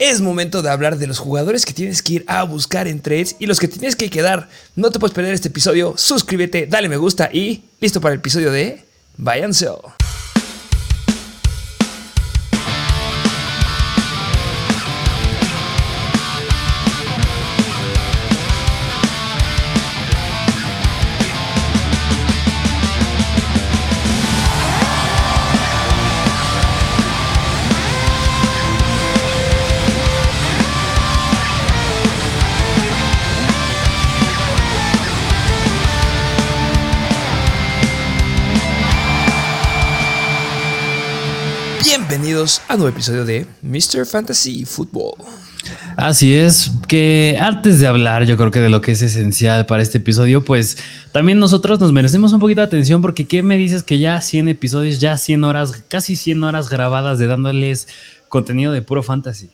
Es momento de hablar de los jugadores que tienes que ir a buscar en trades y los que tienes que quedar. No te puedes perder este episodio. Suscríbete, dale me gusta y listo para el episodio de Váyanse. Bienvenidos a un nuevo episodio de Mr. Fantasy Football. Así es, que antes de hablar yo creo que de lo que es esencial para este episodio, pues también nosotros nos merecemos un poquito de atención porque ¿qué me dices que ya 100 episodios, ya 100 horas, casi 100 horas grabadas de dándoles contenido de puro fantasy?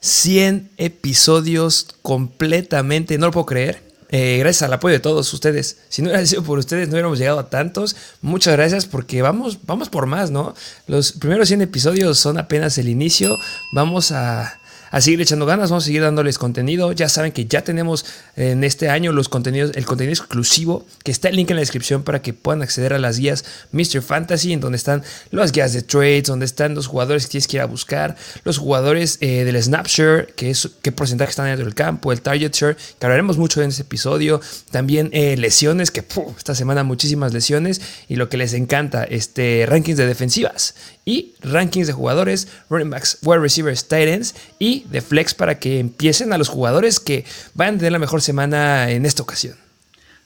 100 episodios completamente, no lo puedo creer. Eh, gracias al apoyo de todos ustedes. Si no hubiera sido por ustedes, no hubiéramos llegado a tantos. Muchas gracias porque vamos, vamos por más, ¿no? Los primeros 100 episodios son apenas el inicio. Vamos a, a seguir echando ganas, vamos a seguir dándoles contenido. Ya saben que ya tenemos en este año los contenidos, el contenido exclusivo, que está el link en la descripción para que puedan acceder a las guías Mr. Fantasy, en donde están las guías de trades, donde están los jugadores que tienes que ir a buscar, los jugadores eh, del Snapshare, que es qué porcentaje están dentro del campo, el Target Share, que hablaremos mucho en este episodio. También eh, lesiones, que esta semana muchísimas lesiones, y lo que les encanta, este rankings de defensivas y rankings de jugadores, running backs, wide receivers, tight ends y de flex para que empiecen a los jugadores que vayan a tener la mejor semana en esta ocasión.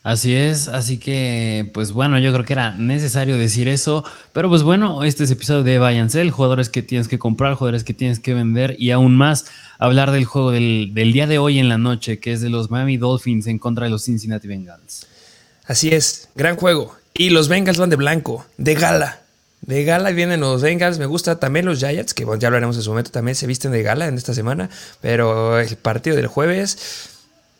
Así es, así que pues bueno, yo creo que era necesario decir eso, pero pues bueno, este es episodio de Bayern jugadores que tienes que comprar, jugadores que tienes que vender y aún más hablar del juego del, del día de hoy en la noche, que es de los Miami Dolphins en contra de los Cincinnati Bengals. Así es, gran juego. Y los Bengals van de blanco, de gala. De gala vienen los Bengals, me gusta también los Giants, que ya hablaremos en su momento, también se visten de gala en esta semana, pero el partido del jueves,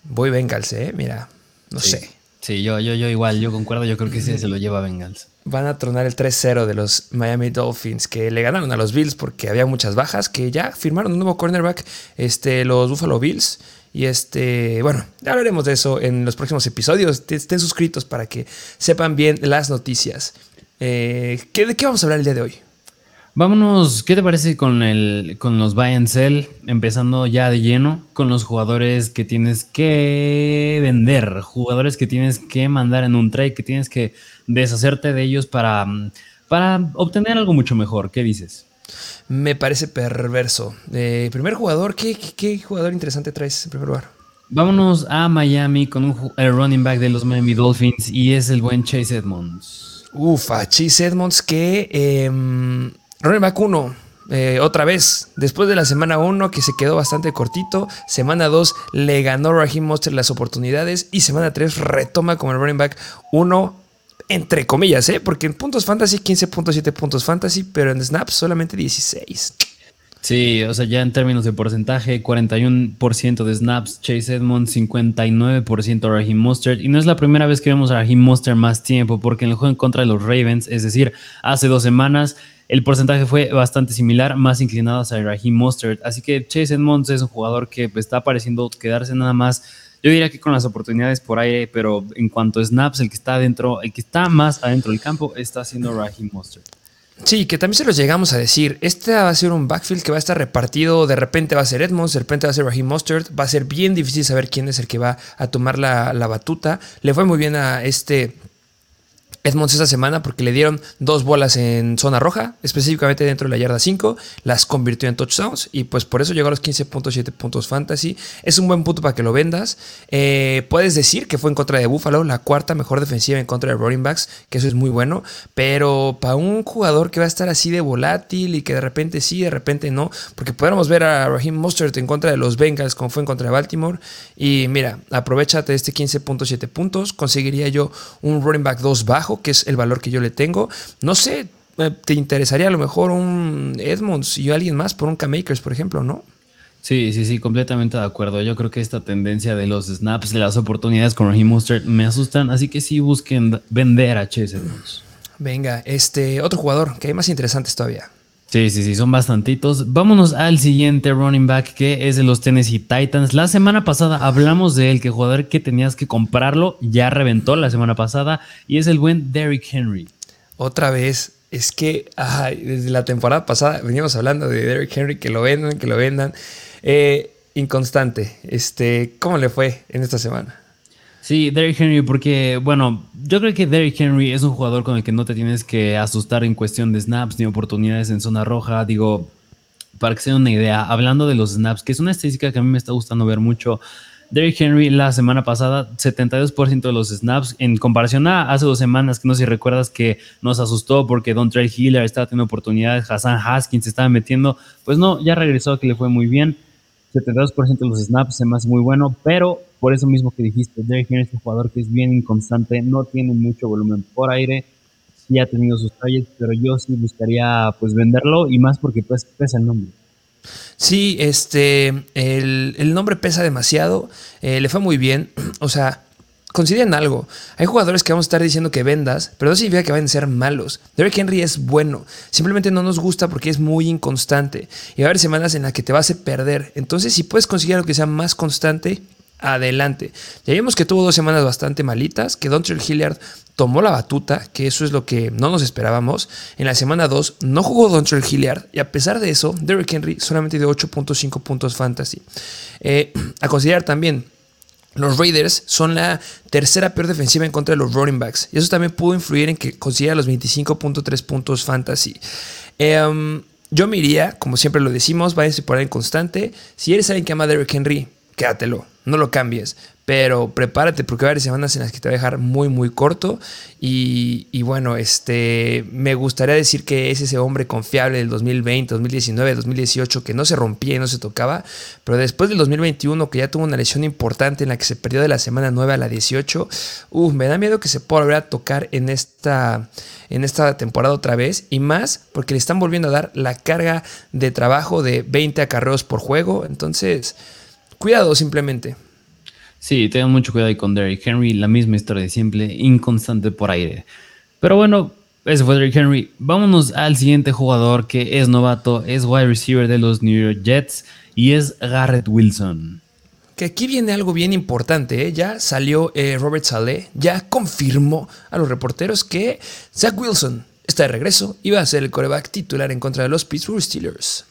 voy Bengals, ¿eh? Mira, no sé. Sí, yo, yo, yo igual, yo concuerdo, yo creo que sí se lo lleva Bengals. Van a tronar el 3-0 de los Miami Dolphins, que le ganaron a los Bills porque había muchas bajas, que ya firmaron un nuevo cornerback, este, los Buffalo Bills. Y este, bueno, ya hablaremos de eso en los próximos episodios. Estén suscritos para que sepan bien las noticias. Eh, ¿De qué vamos a hablar el día de hoy? Vámonos, ¿qué te parece con, el, con los buy and sell? Empezando ya de lleno con los jugadores que tienes que vender, jugadores que tienes que mandar en un trade, que tienes que deshacerte de ellos para, para obtener algo mucho mejor. ¿Qué dices? Me parece perverso. Eh, primer jugador, ¿qué, ¿qué, jugador interesante traes en primer lugar? Vámonos a Miami con un el running back de los Miami Dolphins y es el buen Chase Edmonds. Ufa, Chase Edmonds que eh, running back 1. otra vez, después de la semana 1 que se quedó bastante cortito, semana 2 le ganó Raheem Monster las oportunidades y semana 3 retoma como el running back 1 entre comillas, ¿eh? porque en puntos fantasy 15.7 puntos fantasy, pero en snaps solamente 16. Sí, o sea, ya en términos de porcentaje, 41% de snaps, Chase Edmonds, 59% Raheem Mostert. Y no es la primera vez que vemos a Raheem Mostert más tiempo, porque en el juego en contra de los Ravens, es decir, hace dos semanas, el porcentaje fue bastante similar, más inclinado hacia Raheem Mostert. Así que Chase Edmonds es un jugador que pues, está pareciendo quedarse nada más. Yo diría que con las oportunidades por aire, pero en cuanto a snaps, el que está adentro, el que está más adentro del campo está siendo Raheem Mostert. Sí, que también se los llegamos a decir. Este va a ser un backfield que va a estar repartido. De repente va a ser Edmonds, de repente va a ser Raheem Mustard. Va a ser bien difícil saber quién es el que va a tomar la, la batuta. Le fue muy bien a este Edmonds esta semana porque le dieron dos bolas en zona roja, específicamente dentro de la yarda 5, las convirtió en touchdowns y pues por eso llegó a los 15.7 puntos fantasy. Es un buen punto para que lo vendas. Eh, puedes decir que fue en contra de Buffalo, la cuarta mejor defensiva en contra de running backs, que eso es muy bueno, pero para un jugador que va a estar así de volátil y que de repente sí, de repente no, porque podríamos ver a Raheem Mustard en contra de los Bengals como fue en contra de Baltimore y mira, aprovechate de este 15.7 puntos, conseguiría yo un running back 2 bajo que es el valor que yo le tengo. No sé, eh, te interesaría a lo mejor un Edmonds y alguien más por un K-Makers, por ejemplo, ¿no? Sí, sí, sí, completamente de acuerdo. Yo creo que esta tendencia de los snaps, de las oportunidades con Raheem Mustard me asustan, así que sí busquen vender a Chase Edmonds. Venga, este otro jugador que hay más interesantes todavía. Sí, sí, sí, son bastantitos. Vámonos al siguiente running back que es de los Tennessee Titans. La semana pasada hablamos de él, que jugador que tenías que comprarlo ya reventó la semana pasada y es el buen Derrick Henry. Otra vez, es que desde la temporada pasada veníamos hablando de Derrick Henry, que lo vendan, que lo vendan. Eh, inconstante. Este, ¿Cómo le fue en esta semana? Sí, Derrick Henry, porque, bueno, yo creo que Derrick Henry es un jugador con el que no te tienes que asustar en cuestión de snaps ni oportunidades en zona roja. Digo, para que se den una idea, hablando de los snaps, que es una estadística que a mí me está gustando ver mucho. Derrick Henry la semana pasada, 72% de los snaps, en comparación a hace dos semanas, que no sé si recuerdas que nos asustó porque Don Trey Hiller estaba teniendo oportunidades, Hassan Haskins se estaba metiendo, pues no, ya regresó, que le fue muy bien. 72% de los snaps se me muy bueno, pero por eso mismo que dijiste, Derrick Henry es un jugador que es bien inconstante, no tiene mucho volumen por aire, sí ha tenido sus talles, pero yo sí buscaría pues venderlo y más porque pues, pesa el nombre. Sí, este, el, nombre pesa demasiado, eh, le fue muy bien, o sea, consideren algo. Hay jugadores que vamos a estar diciendo que vendas, pero no significa que vayan a ser malos. Derrick Henry es bueno. Simplemente no nos gusta porque es muy inconstante. Y va a haber semanas en las que te vas a perder. Entonces, si puedes conseguir algo que sea más constante, adelante. Ya vimos que tuvo dos semanas bastante malitas, que Dontrell Hilliard tomó la batuta, que eso es lo que no nos esperábamos. En la semana 2 no jugó Dontrell Hilliard y a pesar de eso, Derrick Henry solamente dio 8.5 puntos fantasy. Eh, a considerar también, los Raiders son la tercera peor defensiva en contra de los running backs. Y eso también pudo influir en que consiguiera los 25.3 puntos fantasy. Em, yo me iría, como siempre lo decimos, váyanse por ahí en constante. Si eres alguien que ama a Derrick Henry, quédatelo, no lo cambies. Pero prepárate porque va a haber semanas en las que te va a dejar muy, muy corto. Y, bueno, este, me gustaría decir que es ese hombre confiable del 2020, 2019, 2018 que no se rompía y no se tocaba. Pero después del 2021, que ya tuvo una lesión importante en la que se perdió de la semana 9 a la 18, uh, me da miedo que se pueda volver a tocar en esta, en esta temporada otra vez. Y más porque le están volviendo a dar la carga de trabajo de 20 acarreos por juego. Entonces, cuidado simplemente. Sí, tengan mucho cuidado ahí con Derrick Henry, la misma historia de siempre, inconstante por aire. Pero bueno, ese fue Derrick Henry. Vámonos al siguiente jugador que es novato, es wide receiver de los New York Jets y es Garrett Wilson. Que aquí viene algo bien importante, ¿eh? ya salió eh, Robert Saleh, ya confirmó a los reporteros que Zach Wilson está de regreso y va a ser el coreback titular en contra de los Pittsburgh Steelers.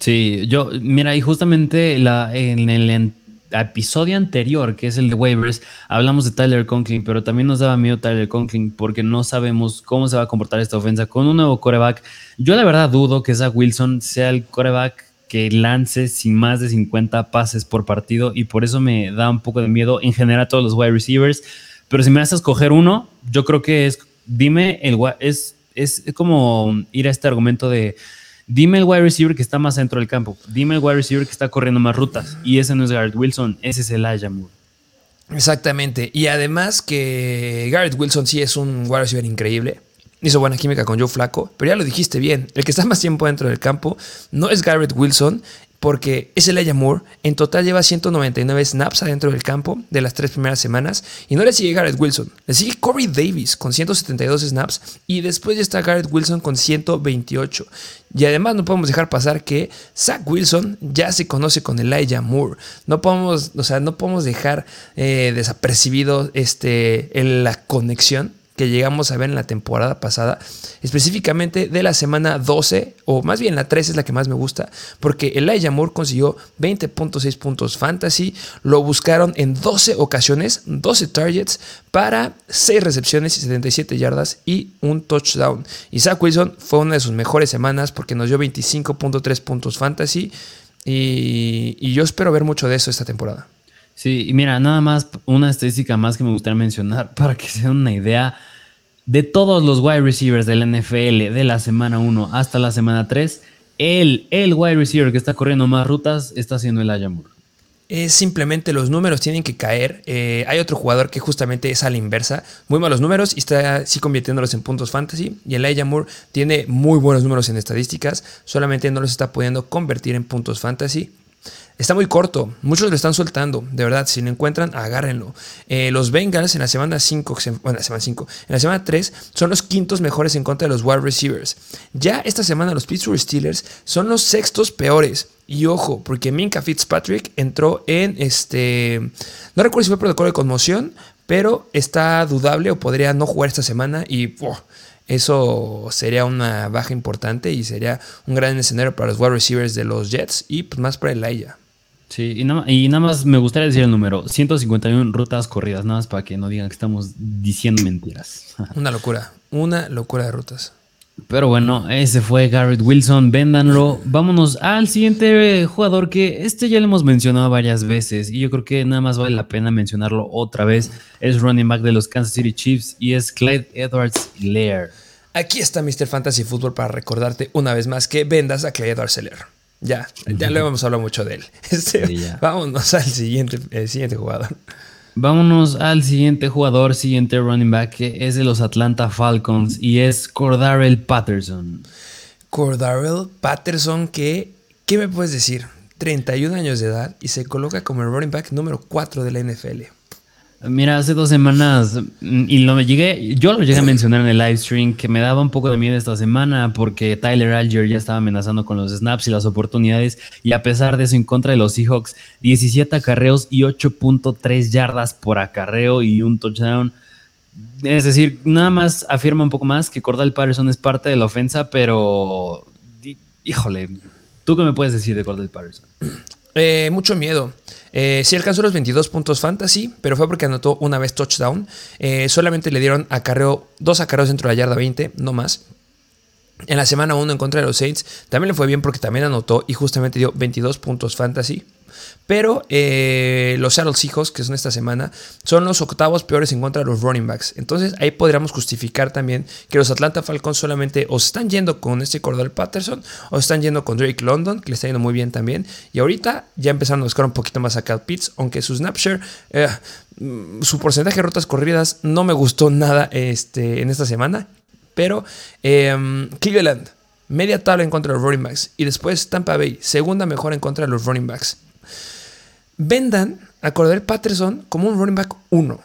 Sí, yo, mira, y justamente la, en el episodio anterior, que es el de waivers, hablamos de Tyler Conklin, pero también nos daba miedo Tyler Conklin porque no sabemos cómo se va a comportar esta ofensa con un nuevo coreback. Yo la verdad dudo que Zach Wilson sea el coreback que lance sin más de 50 pases por partido y por eso me da un poco de miedo en general a todos los wide receivers. Pero si me a escoger uno, yo creo que es, dime, el, es, es como ir a este argumento de Dime el wide receiver que está más dentro del campo. Dime el wide receiver que está corriendo más rutas. Y ese no es Garrett Wilson, ese es Elijah Moore. Exactamente. Y además que Garrett Wilson sí es un wide receiver increíble. Hizo buena química con Joe Flaco, pero ya lo dijiste bien. El que está más tiempo dentro del campo no es Garrett Wilson porque es el Moore. En total lleva 199 snaps adentro del campo de las tres primeras semanas. Y no le sigue Garrett Wilson, le sigue Corey Davis con 172 snaps. Y después ya está Garrett Wilson con 128. Y además no podemos dejar pasar que Zach Wilson ya se conoce con Elijah Moore. No podemos, o sea, no podemos dejar eh, desapercibido este, la conexión que llegamos a ver en la temporada pasada, específicamente de la semana 12, o más bien la 13 es la que más me gusta, porque Elijah Moore consiguió 20.6 puntos fantasy, lo buscaron en 12 ocasiones, 12 targets para 6 recepciones y 77 yardas y un touchdown. Y Zach Wilson fue una de sus mejores semanas porque nos dio 25.3 puntos fantasy y, y yo espero ver mucho de eso esta temporada. Sí, y mira, nada más una estadística más que me gustaría mencionar para que se den una idea de todos los wide receivers del NFL de la semana 1 hasta la semana 3, el, el wide receiver que está corriendo más rutas está siendo el Ayamur. Es simplemente los números tienen que caer. Eh, hay otro jugador que justamente es a la inversa. Muy malos números y está así convirtiéndolos en puntos fantasy. Y el Ayamur tiene muy buenos números en estadísticas. Solamente no los está pudiendo convertir en puntos fantasy. Está muy corto, muchos lo están soltando, de verdad, si lo encuentran, agárrenlo. Eh, los Bengals en la semana 5, bueno, semana 5, en la semana 3 son los quintos mejores en contra de los wide receivers. Ya esta semana los Pittsburgh Steelers son los sextos peores. Y ojo, porque Minka Fitzpatrick entró en este, no recuerdo si fue protocolo de conmoción, pero está dudable o podría no jugar esta semana y eso sería una baja importante y sería un gran escenario para los wide receivers de los Jets y pues más para el Aya. Sí, y nada, y nada más me gustaría decir el número, 151 rutas corridas, nada más para que no digan que estamos diciendo mentiras. Una locura, una locura de rutas. Pero bueno, ese fue Garrett Wilson, véndanlo. Vámonos al siguiente jugador que este ya lo hemos mencionado varias veces y yo creo que nada más vale la pena mencionarlo otra vez. Es running back de los Kansas City Chiefs y es Clyde Edwards Lair. Aquí está Mr. Fantasy Football para recordarte una vez más que vendas a Clyde Edwards Lair. Ya, ya lo hemos hablado mucho de él. Este, vámonos al siguiente, siguiente jugador. Vámonos al siguiente jugador, siguiente running back, que es de los Atlanta Falcons y es Cordarrell Patterson. Cordarrell Patterson, que, ¿qué me puedes decir? 31 años de edad y se coloca como el running back número 4 de la NFL. Mira, hace dos semanas, mm, y lo llegué, yo lo llegué a mencionar en el live stream, que me daba un poco de miedo esta semana porque Tyler Alger ya estaba amenazando con los snaps y las oportunidades, y a pesar de eso, en contra de los Seahawks, 17 acarreos y 8.3 yardas por acarreo y un touchdown. Es decir, nada más afirma un poco más que Cordell Patterson es parte de la ofensa, pero híjole, ¿tú qué me puedes decir de Cordell Patterson? Eh, mucho miedo. Eh, alcanzó los 22 puntos fantasy, pero fue porque anotó una vez touchdown. Eh, solamente le dieron acarreo, dos acarreos dentro de la yarda 20, no más. En la semana 1 en contra de los Saints también le fue bien porque también anotó y justamente dio 22 puntos fantasy. Pero eh, los Seattle Seahawks, que son esta semana, son los octavos peores en contra de los running backs. Entonces ahí podríamos justificar también que los Atlanta Falcons solamente o están yendo con este Cordell Patterson o están yendo con Drake London, que le está yendo muy bien también. Y ahorita ya empezaron a buscar un poquito más a Cal Pitts, aunque su snapshare, eh, mm, su porcentaje de rutas corridas no me gustó nada este, en esta semana. Pero eh, Cleveland, media tabla en contra de los running backs. Y después Tampa Bay, segunda mejor en contra de los running backs vendan a Cordell Patterson como un running back 1.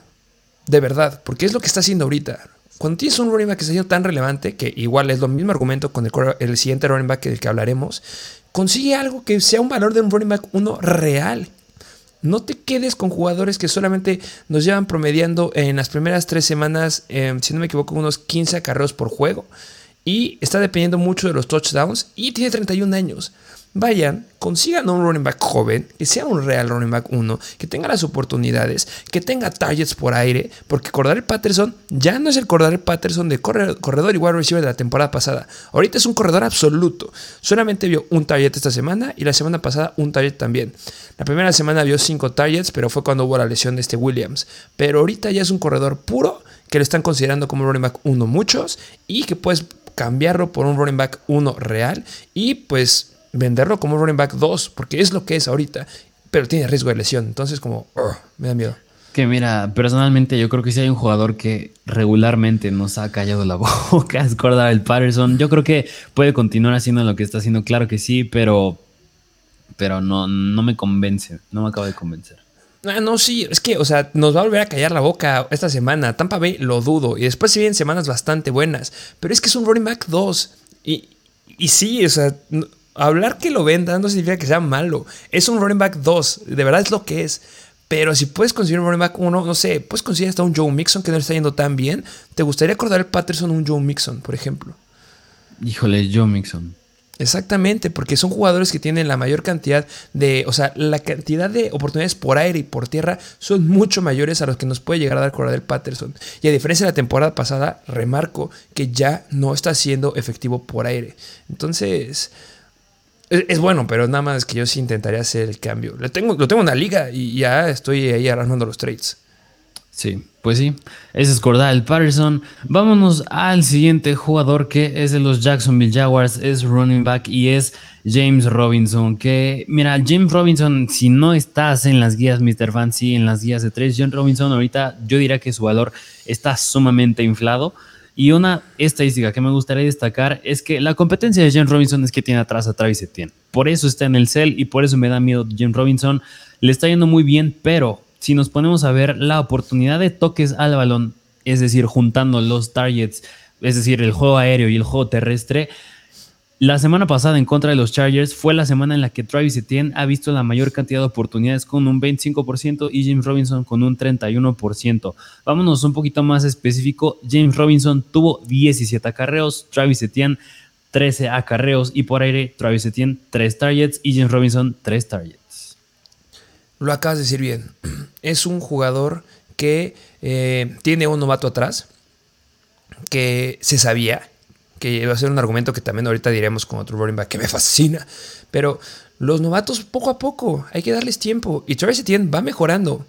De verdad, porque es lo que está haciendo ahorita. Cuando tienes un running back que está siendo tan relevante, que igual es lo mismo argumento con el, siguiente running back del que hablaremos, consigue algo que sea un valor de un running back 1 real. No te quedes con jugadores que solamente nos llevan promediando en las primeras tres semanas, em, si no me equivoco, unos 15 acarreos por juego. Y está dependiendo mucho de los touchdowns y tiene 31 años vayan, consigan un running back joven, que sea un real running back 1, que tenga las oportunidades, que tenga targets por aire, porque Cordell Patterson ya no es el Cordell Patterson de corredor, igual receiver de la temporada pasada. Ahorita es un corredor absoluto. Solamente vio un target esta semana y la semana pasada un target también. La primera semana vio 5 targets, pero fue cuando hubo la lesión de este Williams. Pero ahorita ya es un corredor puro que lo están considerando como running back 1 muchos y que puedes cambiarlo por un running back 1 real y pues venderlo como running back 2, porque es lo que es ahorita, pero tiene riesgo de lesión. Entonces, como, me da miedo. Que mira, personalmente yo creo que si hay un jugador que regularmente nos ha callado la boca, es el Patterson. Yo creo que puede continuar haciendo lo que está haciendo, claro que sí, pero, pero no, no me convence, no me acaba de convencer. Ah, no, sí, es que, o sea, nos va a volver a callar la boca esta semana. Tampa Bay lo dudo. Y después si vienen semanas bastante buenas. Pero es que es un running back 2. Y, y sí, o sea, hablar que lo vendan no significa que sea malo. Es un running back 2, de verdad es lo que es. Pero si puedes conseguir un running back 1, no sé, puedes conseguir hasta un Joe Mixon que no le está yendo tan bien. ¿Te gustaría acordar el Patterson un Joe Mixon, por ejemplo? Híjole, Joe Mixon. Exactamente, porque son jugadores que tienen la mayor cantidad de, o sea, la cantidad de oportunidades por aire y por tierra son mucho mayores a los que nos puede llegar a dar Cordell Patterson. Y a diferencia de la temporada pasada, remarco que ya no está siendo efectivo por aire. Entonces, es, bueno, pero nada más que yo sí intentaría hacer el cambio. Lo tengo, lo tengo en la liga y ya estoy ahí armando los trades. Sí, pues sí. Ese es Cordell Patterson. Vámonos al siguiente jugador que es de los Jacksonville Jaguars. Es running back y es James Robinson. Que, mira, James Robinson, si no estás en las guías Mr. Fancy, en las guías de tres, James Robinson ahorita yo diría que su valor está sumamente inflado. Y una estadística que me gustaría destacar es que la competencia de James Robinson es que tiene atrás a Travis Etienne. por eso está en el cel y por eso me da miedo James Robinson. Le está yendo muy bien, pero si nos ponemos a ver la oportunidad de toques al balón, es decir, juntando los targets, es decir, el juego aéreo y el juego terrestre, la semana pasada en contra de los Chargers fue la semana en la que Travis Etienne ha visto la mayor cantidad de oportunidades con un 25% y James Robinson con un 31%. Vámonos un poquito más específico. James Robinson tuvo 17 acarreos, Travis Etienne 13 acarreos y por aire Travis Etienne 3 targets y James Robinson 3 targets. Lo acabas de decir bien. Es un jugador que eh, tiene un novato atrás, que se sabía que va a ser un argumento que también ahorita diremos con otro running back que me fascina. Pero los novatos poco a poco, hay que darles tiempo. Y Travis Etienne va mejorando.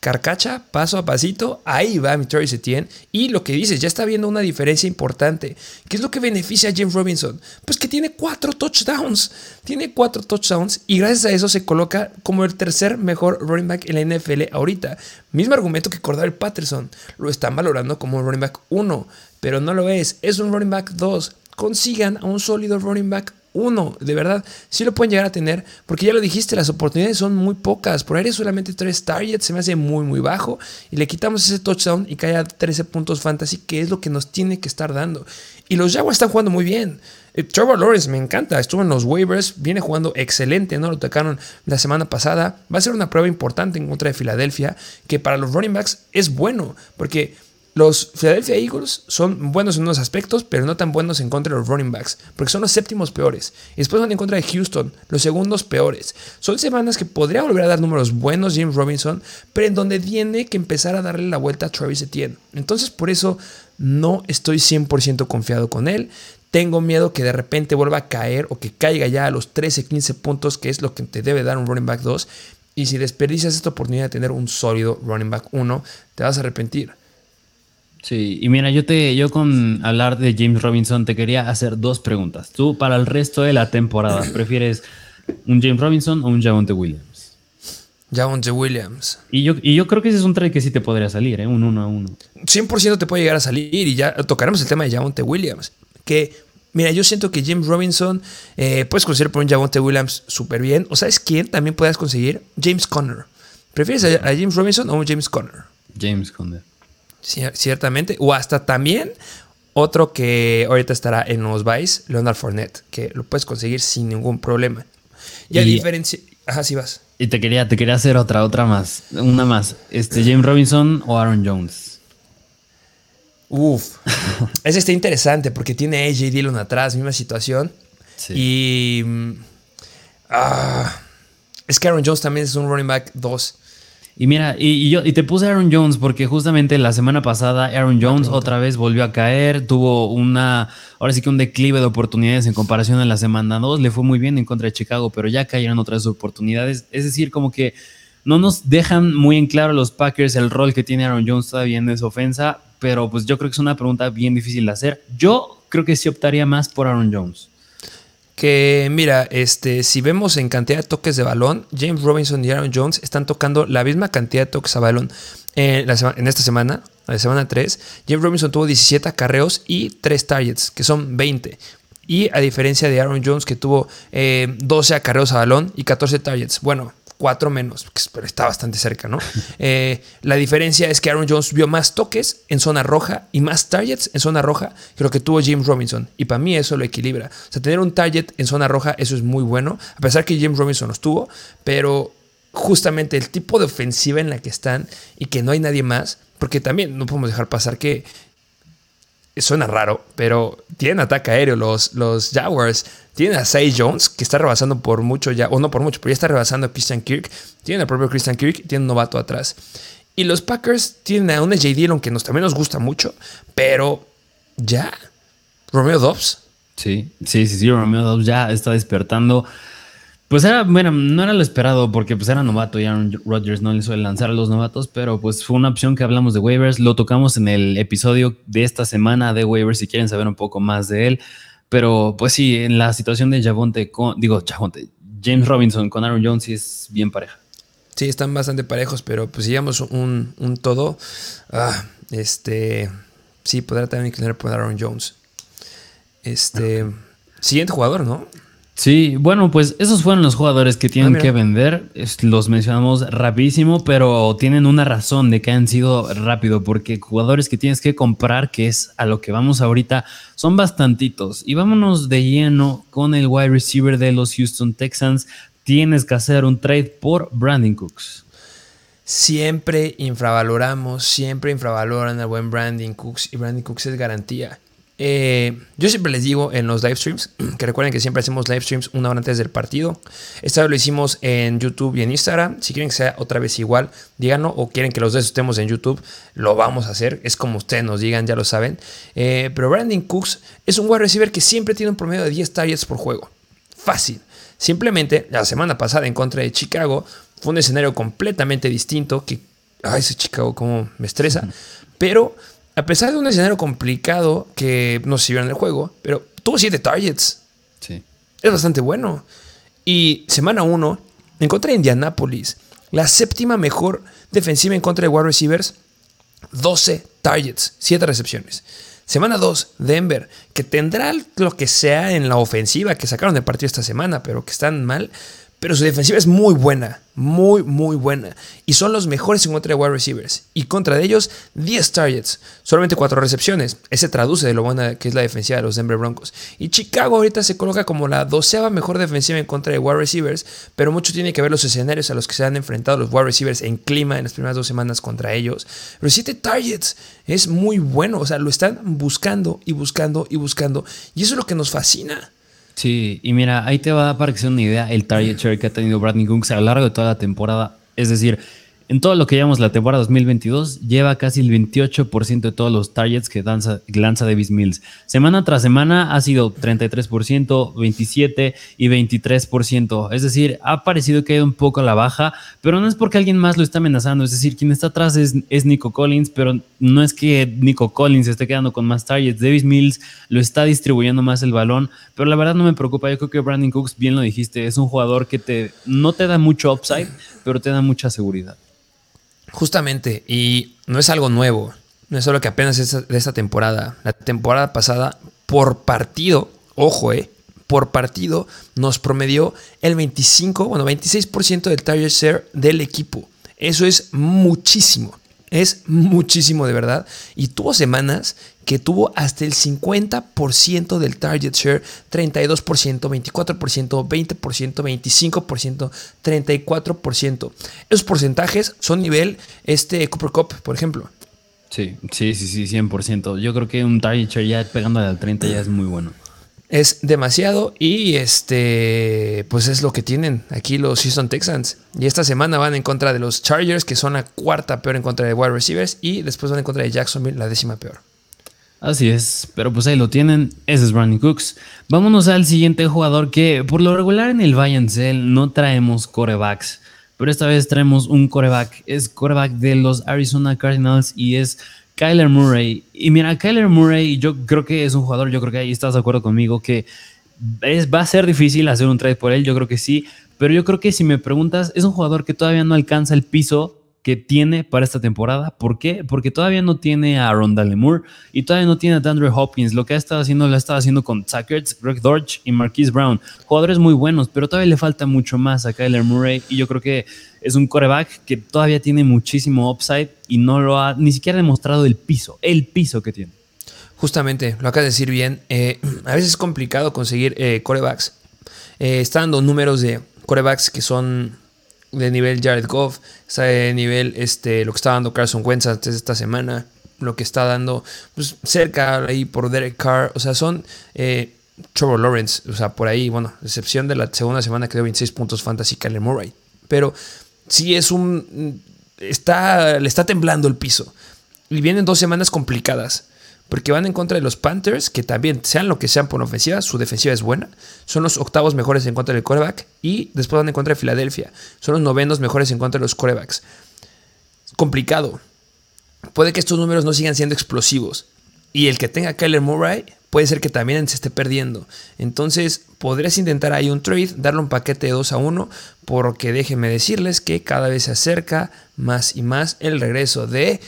Carcacha, paso a pasito, ahí va mi Travis Etienne. Y lo que dices, ya está viendo una diferencia importante. ¿Qué es lo que beneficia a James Robinson? Pues que tiene cuatro touchdowns. Tiene cuatro touchdowns y gracias a eso se coloca como el tercer mejor running back en la NFL ahorita. Mismo argumento que Cordell Patterson. Lo están valorando como un running back 1, pero no lo es. Es un running back 2. Consigan a un sólido running back uno, de verdad, sí lo pueden llegar a tener, porque ya lo dijiste, las oportunidades son muy pocas. Por aire solamente tres targets, se me hace muy, muy bajo. Y le quitamos ese touchdown y cae a 13 puntos fantasy, que es lo que nos tiene que estar dando. Y los Jaguars están jugando muy bien. Eh, Trevor Lawrence me encanta, estuvo en los waivers, viene jugando excelente, ¿no? Lo tocaron la semana pasada. Va a ser una prueba importante en contra de Filadelfia, que para los running backs es bueno, porque los Philadelphia Eagles son buenos en unos aspectos, pero no tan buenos en contra de los running backs, porque son los séptimos peores. Y después van en contra de Houston, los segundos peores. Son semanas que podría volver a dar números buenos James Robinson, pero en donde tiene que empezar a darle la vuelta a Travis Etienne. Entonces, por eso no estoy 100% confiado con él. Tengo miedo que de repente vuelva a caer o que caiga ya a los 13, 15 puntos, que es lo que te debe dar un running back 2. Y si desperdicias esta oportunidad de tener un sólido running back 1, te vas a arrepentir. Sí, y mira, yo te, yo con hablar de James Robinson te quería hacer dos preguntas. Tú, para el resto de la temporada, ¿prefieres un James Robinson o un Javonte Williams? Javonte Williams. Y yo, y yo creo que ese es un trade que sí te podría salir, ¿eh? un uno a uno. 100% te puede llegar a salir y ya tocaremos el tema de Javonte Williams. Que, mira, yo siento que James Robinson eh, puedes conseguir por un Javonte Williams súper bien. ¿O sabes quién también puedes conseguir? James Conner. ¿Prefieres a, a James Robinson o un James Conner? James Conner ciertamente. O hasta también otro que ahorita estará en los Vice, Leonard Fournette, que lo puedes conseguir sin ningún problema. Y, a diferencia. Ajá, sí vas. Y te quería, te quería hacer otra, otra más. Una más. Este, James Robinson o Aaron Jones. Uf. Ese está interesante porque tiene AJ Dillon atrás, misma situación. Y. Ah, es que Aaron Jones también es un running back 2. Y mira, y, yo y te puse Aaron Jones porque justamente la semana pasada Aaron Jones otra vez volvió a caer, tuvo una, ahora sí que un declive de oportunidades en comparación a la semana 2, le fue muy bien en contra de Chicago, pero ya cayeron otras oportunidades. Es decir, como que no nos dejan muy en claro los Packers el rol que tiene Aaron Jones todavía en esa ofensa, pero pues yo creo que es una pregunta bien difícil de hacer. Yo creo que sí optaría más por Aaron Jones que mira, este, si vemos en cantidad de toques de balón, James Robinson y Aaron Jones están tocando la misma cantidad de toques a balón en, en esta semana, la semana 3. James Robinson tuvo 17 acarreos y 3 targets, que son 20. Y a diferencia de Aaron Jones, que tuvo 12 eh, acarreos a balón y 14 targets. Bueno, 4 menos, pero está bastante cerca, ¿no? Eh, la diferencia es que Aaron Jones vio más toques en zona roja y más targets en zona roja que lo que tuvo James Robinson. Y para mí eso lo equilibra. O sea, tener un target en zona roja, eso es muy bueno, a pesar que James Robinson los tuvo, pero justamente el tipo de ofensiva en la que están y que no hay nadie más, porque también no podemos dejar pasar que suena raro, pero tienen ataque aéreo los, los Jaguars. Tienen a Say Jones, que está rebasando por mucho ya, o no por mucho, pero ya está rebasando a Christian Kirk. Tienen al propio Christian Kirk, tienen un novato atrás. Y los Packers tienen a un J. Dillon que nos, también nos gusta mucho, pero ya. Romeo Dobbs. Sí, sí, sí, sí, Romeo Dobbs ya está despertando. Pues era, bueno, no era lo esperado porque pues era novato y Aaron Rodgers no le suele lanzar a los novatos, pero pues fue una opción que hablamos de waivers, lo tocamos en el episodio de esta semana de waivers si quieren saber un poco más de él, pero pues sí, en la situación de Javonte, con, digo Javonte, James Robinson con Aaron Jones sí es bien pareja. Sí, están bastante parejos, pero pues digamos un, un todo, ah, este, sí, podrá también inclinar por Aaron Jones. Este, siguiente jugador, ¿no? Sí, bueno, pues esos fueron los jugadores que tienen Ah, que vender. Los mencionamos rapidísimo, pero tienen una razón de que han sido rápido, porque jugadores que tienes que comprar, que es a lo que vamos ahorita, son bastantitos. Y vámonos de lleno con el wide receiver de los Houston Texans. Tienes que hacer un trade por Brandon Cooks. Siempre infravaloramos, siempre infravaloran al buen Brandon Cooks y Brandon Cooks es garantía. Eh, yo siempre les digo en los live streams, que recuerden que siempre hacemos live streams una hora antes del partido. Esta vez lo hicimos en YouTube y en Instagram. Si quieren que sea otra vez igual, díganlo. O quieren que los dos estemos en YouTube, lo vamos a hacer. Es como ustedes nos digan, ya lo saben. Eh, pero Brandon Cooks es un wide receiver que siempre tiene un promedio de 10 targets por juego. Fácil. Simplemente la semana pasada en contra de Chicago fue un escenario completamente distinto que, ay, ese Chicago como me estresa. Pero a pesar de un escenario complicado que no se vio en el juego, pero tuvo 7 targets. Sí. Es bastante bueno. Y semana 1, en contra de Indianapolis, la séptima mejor defensiva en contra de wide receivers, 12 targets, 7 recepciones. Semana 2, Denver, que tendrá lo que sea en la ofensiva que sacaron del partido esta semana, pero que están mal. Pero su defensiva es muy buena, muy, muy buena. Y son los mejores en contra de wide receivers. Y contra de ellos, 10 targets, solamente 4 recepciones. Ese traduce de lo buena que es la defensiva de los Denver Broncos. Y Chicago ahorita se coloca como la doceava mejor defensiva en contra de wide receivers. Pero mucho tiene que ver los escenarios a los que se han enfrentado los wide receivers en clima en las primeras dos semanas contra ellos. Pero 7 targets es muy bueno. O sea, lo están buscando y buscando y buscando. Y eso es lo que nos fascina. Sí, y mira, ahí te va para que sea una idea el target share que ha tenido Bradley Cooks a lo largo de toda la temporada. Es decir, en todo lo que llevamos la temporada 2022, lleva casi el 28% de todos los targets que lanza, que lanza Davis Mills. Semana tras semana ha sido 33%, 27% y 23%. Es decir, ha parecido que ha ido un poco a la baja, pero no es porque alguien más lo está amenazando. Es decir, quien está atrás es, es Nico Collins, pero no es que Nico Collins esté quedando con más targets. Davis Mills lo está distribuyendo más el balón, pero la verdad no me preocupa. Yo creo que Brandon Cooks, bien lo dijiste, es un jugador que te, no te da mucho upside, pero te da mucha seguridad. Justamente, y no es algo nuevo, no es solo que apenas es de esta temporada. La temporada pasada, por partido, ojo, eh, por partido, nos promedió el 25, bueno, 26% del target share del equipo. Eso es muchísimo, es muchísimo de verdad. Y tuvo semanas que tuvo hasta el 50% del target share, 32%, 24%, 20%, 25%, 34%. Esos porcentajes son nivel este Cooper Cup, por ejemplo. Sí, sí, sí, sí, 100%. Yo creo que un target share ya pegándole al 30 ya es muy bueno. Es demasiado y este pues es lo que tienen aquí los Houston Texans. Y esta semana van en contra de los Chargers, que son la cuarta peor en contra de wide receivers, y después van en contra de Jacksonville, la décima peor. Así es, pero pues ahí lo tienen. Ese es Brandon Cooks. Vámonos al siguiente jugador que por lo regular en el Buy and Sell no traemos corebacks. Pero esta vez traemos un coreback. Es coreback de los Arizona Cardinals y es Kyler Murray. Y mira, Kyler Murray, yo creo que es un jugador, yo creo que ahí estás de acuerdo conmigo, que es, va a ser difícil hacer un trade por él, yo creo que sí. Pero yo creo que si me preguntas, es un jugador que todavía no alcanza el piso que tiene para esta temporada. ¿Por qué? Porque todavía no tiene a Rondale Moore y todavía no tiene a DeAndre Hopkins. Lo que ha estado haciendo lo ha estado haciendo con Zach Ertz, Greg Dortch y Marquise Brown. Jugadores muy buenos, pero todavía le falta mucho más a Kyler Murray y yo creo que es un coreback que todavía tiene muchísimo upside y no lo ha ni siquiera demostrado el piso, el piso que tiene. Justamente, lo acabas de decir bien. Eh, a veces es complicado conseguir eh, corebacks. Eh, está dando números de corebacks que son de nivel Jared Goff, está de nivel este, lo que está dando Carson Wentz antes de esta semana, lo que está dando pues, cerca ahí por Derek Carr, o sea, son eh, Trevor Lawrence, o sea, por ahí, bueno, excepción de la segunda semana que dio 26 puntos fantasy Kyler Murray, pero sí es un, está, le está temblando el piso. Y vienen dos semanas complicadas. Porque van en contra de los Panthers, que también, sean lo que sean por ofensiva, su defensiva es buena. Son los octavos mejores en contra del coreback. Y después van en contra de Filadelfia. Son los novenos mejores en contra de los corebacks. Complicado. Puede que estos números no sigan siendo explosivos. Y el que tenga Kyler Murray puede ser que también se esté perdiendo. Entonces, podrías intentar ahí un trade, darle un paquete de 2 a 1, porque déjenme decirles que cada vez se acerca más y más el regreso de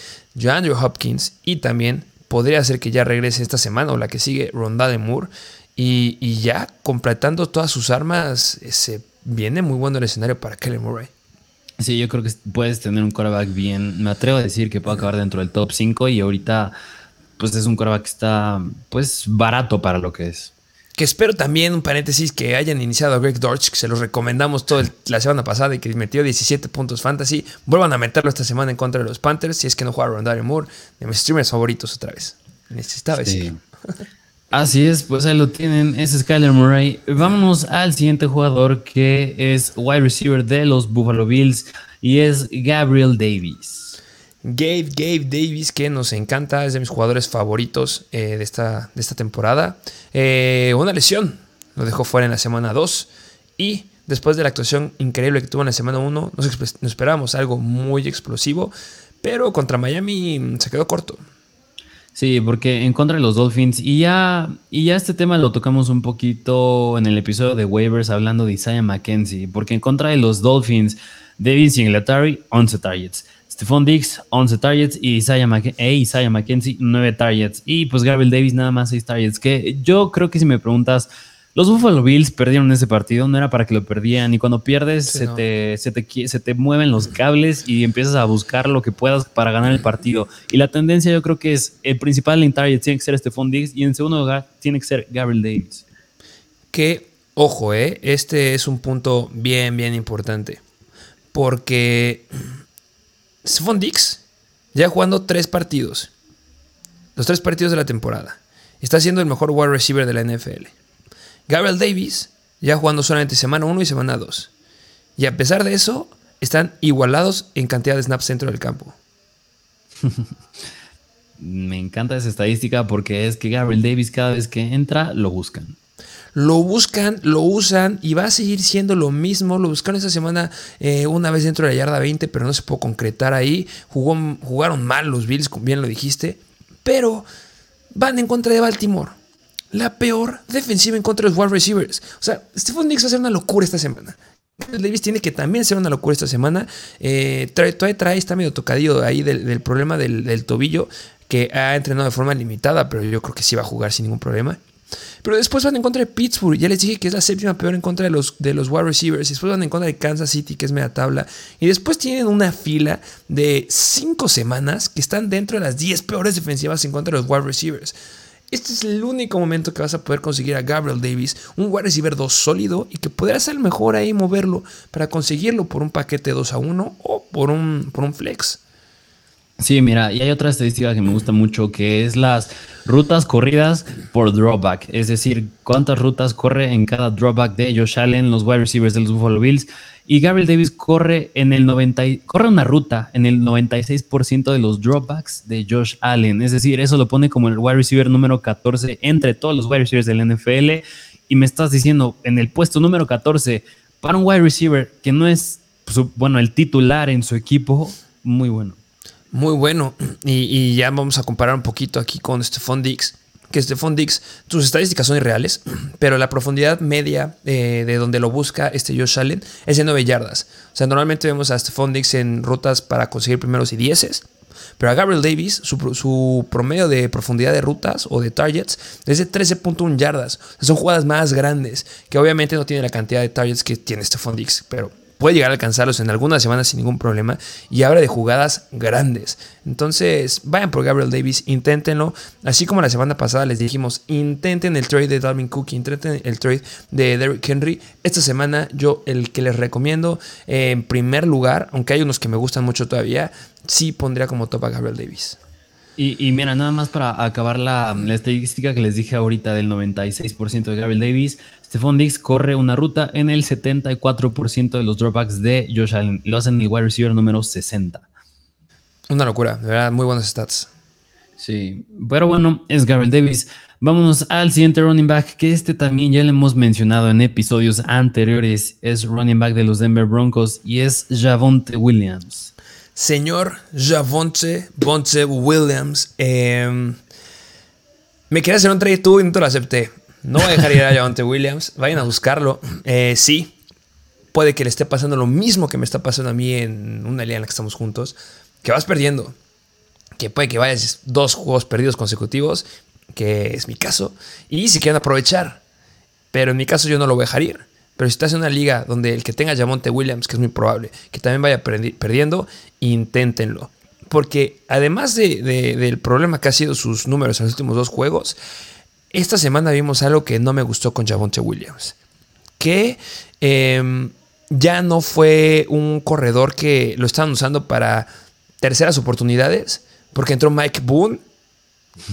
Andrew Hopkins y también podría ser que ya regrese esta semana o la que sigue Rondale Moore. Y, y ya completando todas sus armas, se viene muy bueno el escenario para Kelly Murray. Sí, yo creo que puedes tener un quarterback bien. Me atrevo a decir que puede acabar dentro del top 5 y ahorita, pues es un quarterback que está, pues, barato para lo que es. Que espero también, un paréntesis, que hayan iniciado a Greg Dortch, que se los recomendamos todo la semana pasada y que metió 17 puntos fantasy. Vuelvan a meterlo esta semana en contra de los Panthers, si es que no juega Rondari Moore, de mis streamers favoritos otra vez. Necesitaba sí. Así es, pues ahí lo tienen, es Skyler Murray. Vámonos al siguiente jugador que es wide receiver de los Buffalo Bills y es Gabriel Davis. Gabe, Gabe Davis, que nos encanta, es de mis jugadores favoritos eh, de, esta, de esta temporada. Eh, una lesión, lo dejó fuera en la semana 2 y después de la actuación increíble que tuvo en la semana 1, nos, esperábamos algo muy explosivo, pero contra Miami se quedó corto. Sí, porque en contra de los Dolphins, y ya, y ya este tema lo tocamos un poquito en el episodio de waivers hablando de Isaiah McKenzie, porque en contra de los Dolphins, David Singletary, 11 targets. Stephon Diggs, 11 targets y Isaiah, e Isaiah McKenzie, 9 targets. Y pues Gabriel Davis, nada más 6 targets. Que yo creo que si me preguntas, los Buffalo Bills perdieron ese partido, no era para que lo perdieran. Y cuando pierdes, se, te, se, te, se, te, mueven los cables y empiezas a buscar lo que puedas para ganar el partido. Y la tendencia, yo creo que es el principal en target tiene que ser Stephon Diggs y en segundo lugar tiene que ser Gabriel Davis. Que, ojo, eh, este es un punto bien, bien importante. Porque Stephon Diggs ya jugando tres partidos, los tres partidos de la temporada, está siendo el mejor wide receiver de la NFL. Gabriel Davis ya jugando solamente semana 1 y semana 2. Y a pesar de eso, están igualados en cantidad de snaps dentro del campo. Me encanta esa estadística porque es que Gabriel Davis cada vez que entra lo buscan. Lo buscan, lo usan y va a seguir siendo lo mismo. Lo buscaron esta semana eh, una vez dentro de la yarda 20, pero no se pudo concretar ahí. Jugó, jugaron mal los Bills, bien lo dijiste. Pero van en contra de Baltimore la peor defensiva en contra de los wide receivers. O sea, Stephon Diggs va a ser una locura esta semana. Davis tiene que también ser una locura esta semana. Eh, trae, trae, está medio tocadillo ahí del, problema del, tobillo, que ha entrenado de forma limitada, pero yo creo que sí va a jugar sin ningún problema. Pero después van en contra de Pittsburgh. Ya les dije que es la séptima peor en contra de los, de los wide receivers. Y después van en contra de Kansas City, que es media tabla. Y después tienen una fila de cinco semanas que están dentro de las 10 peores defensivas en contra de los wide receivers. Este es el único momento que vas a poder conseguir a Gabriel Davis, un wide receiver 2 sólido y que podrás ser mejor ahí moverlo para conseguirlo por un paquete 2 a 1 o por un, por un flex. Sí, mira, y hay otra estadística que me gusta mucho que es las rutas corridas por drawback, es decir, cuántas rutas corre en cada drawback de Josh Allen, los wide receivers de los Buffalo Bills y Gabriel Davis corre en el 90, corre una ruta en el 96% de los dropbacks de Josh Allen. Es decir, eso lo pone como el wide receiver número 14 entre todos los wide receivers del NFL. Y me estás diciendo en el puesto número 14 para un wide receiver que no es, bueno, el titular en su equipo, muy bueno. Muy bueno. Y, ya vamos a comparar un poquito aquí con Stephon Diggs que Stephon Dix, sus estadísticas son irreales, pero la profundidad media eh, de donde lo busca este Josh Allen es de 9 yardas. O sea, normalmente vemos a Stephon Dix en rutas para conseguir primeros y dieces, pero a Gabriel Davis, su, promedio de profundidad de rutas o de targets es de 13.1 yardas. son jugadas más grandes, que obviamente no tienen la cantidad de targets que tiene Stephon Dix, pero puede llegar a alcanzarlos en algunas semanas sin ningún problema y habla de jugadas grandes. Entonces, vayan por Gabriel Davis, inténtenlo. Así como la semana pasada les dijimos, intenten el trade de Dalvin Cook, intenten el trade de Derrick Henry. Esta semana yo el que les recomiendo en primer lugar, aunque hay unos que me gustan mucho todavía, sí pondría como top a Gabriel Davis. Y, mira, nada más para acabar la, la, estadística que les dije ahorita del 96% de Gabriel Davis, Stephon Diggs corre una ruta en el 74% de los dropbacks de Josh Allen. Lo hacen el wide receiver número 60. Una locura, de verdad, muy buenos stats. Sí, pero bueno, es Gabriel Davis. Vámonos al siguiente running back, que este también ya le hemos mencionado en episodios anteriores. Es running back de los Denver Broncos y es Javonte Williams. Señor Javonte Bonte Williams, em, me quería hacer un trade tú y no te lo acepté. No voy a dejar ir a Javonte Williams. Vayan a buscarlo. Eh, sí, puede que le esté pasando lo mismo que me está pasando a mí en una liga en la que estamos juntos. Que vas perdiendo. Que puede que vayas dos juegos perdidos consecutivos. Que es mi caso. Y si quieren aprovechar Pero en mi caso yo no lo voy a dejar ir. Pero si estás en una liga donde el que tenga Jamonte Williams, que es muy probable, que también vaya perdiendo, inténtenlo. Porque además del problema que ha sido sus números en los últimos dos juegos, esta semana vimos algo que no me gustó con Javonte Williams. Que em, ya no fue un corredor que lo estaban usando para terceras oportunidades, porque entró Mike Boone.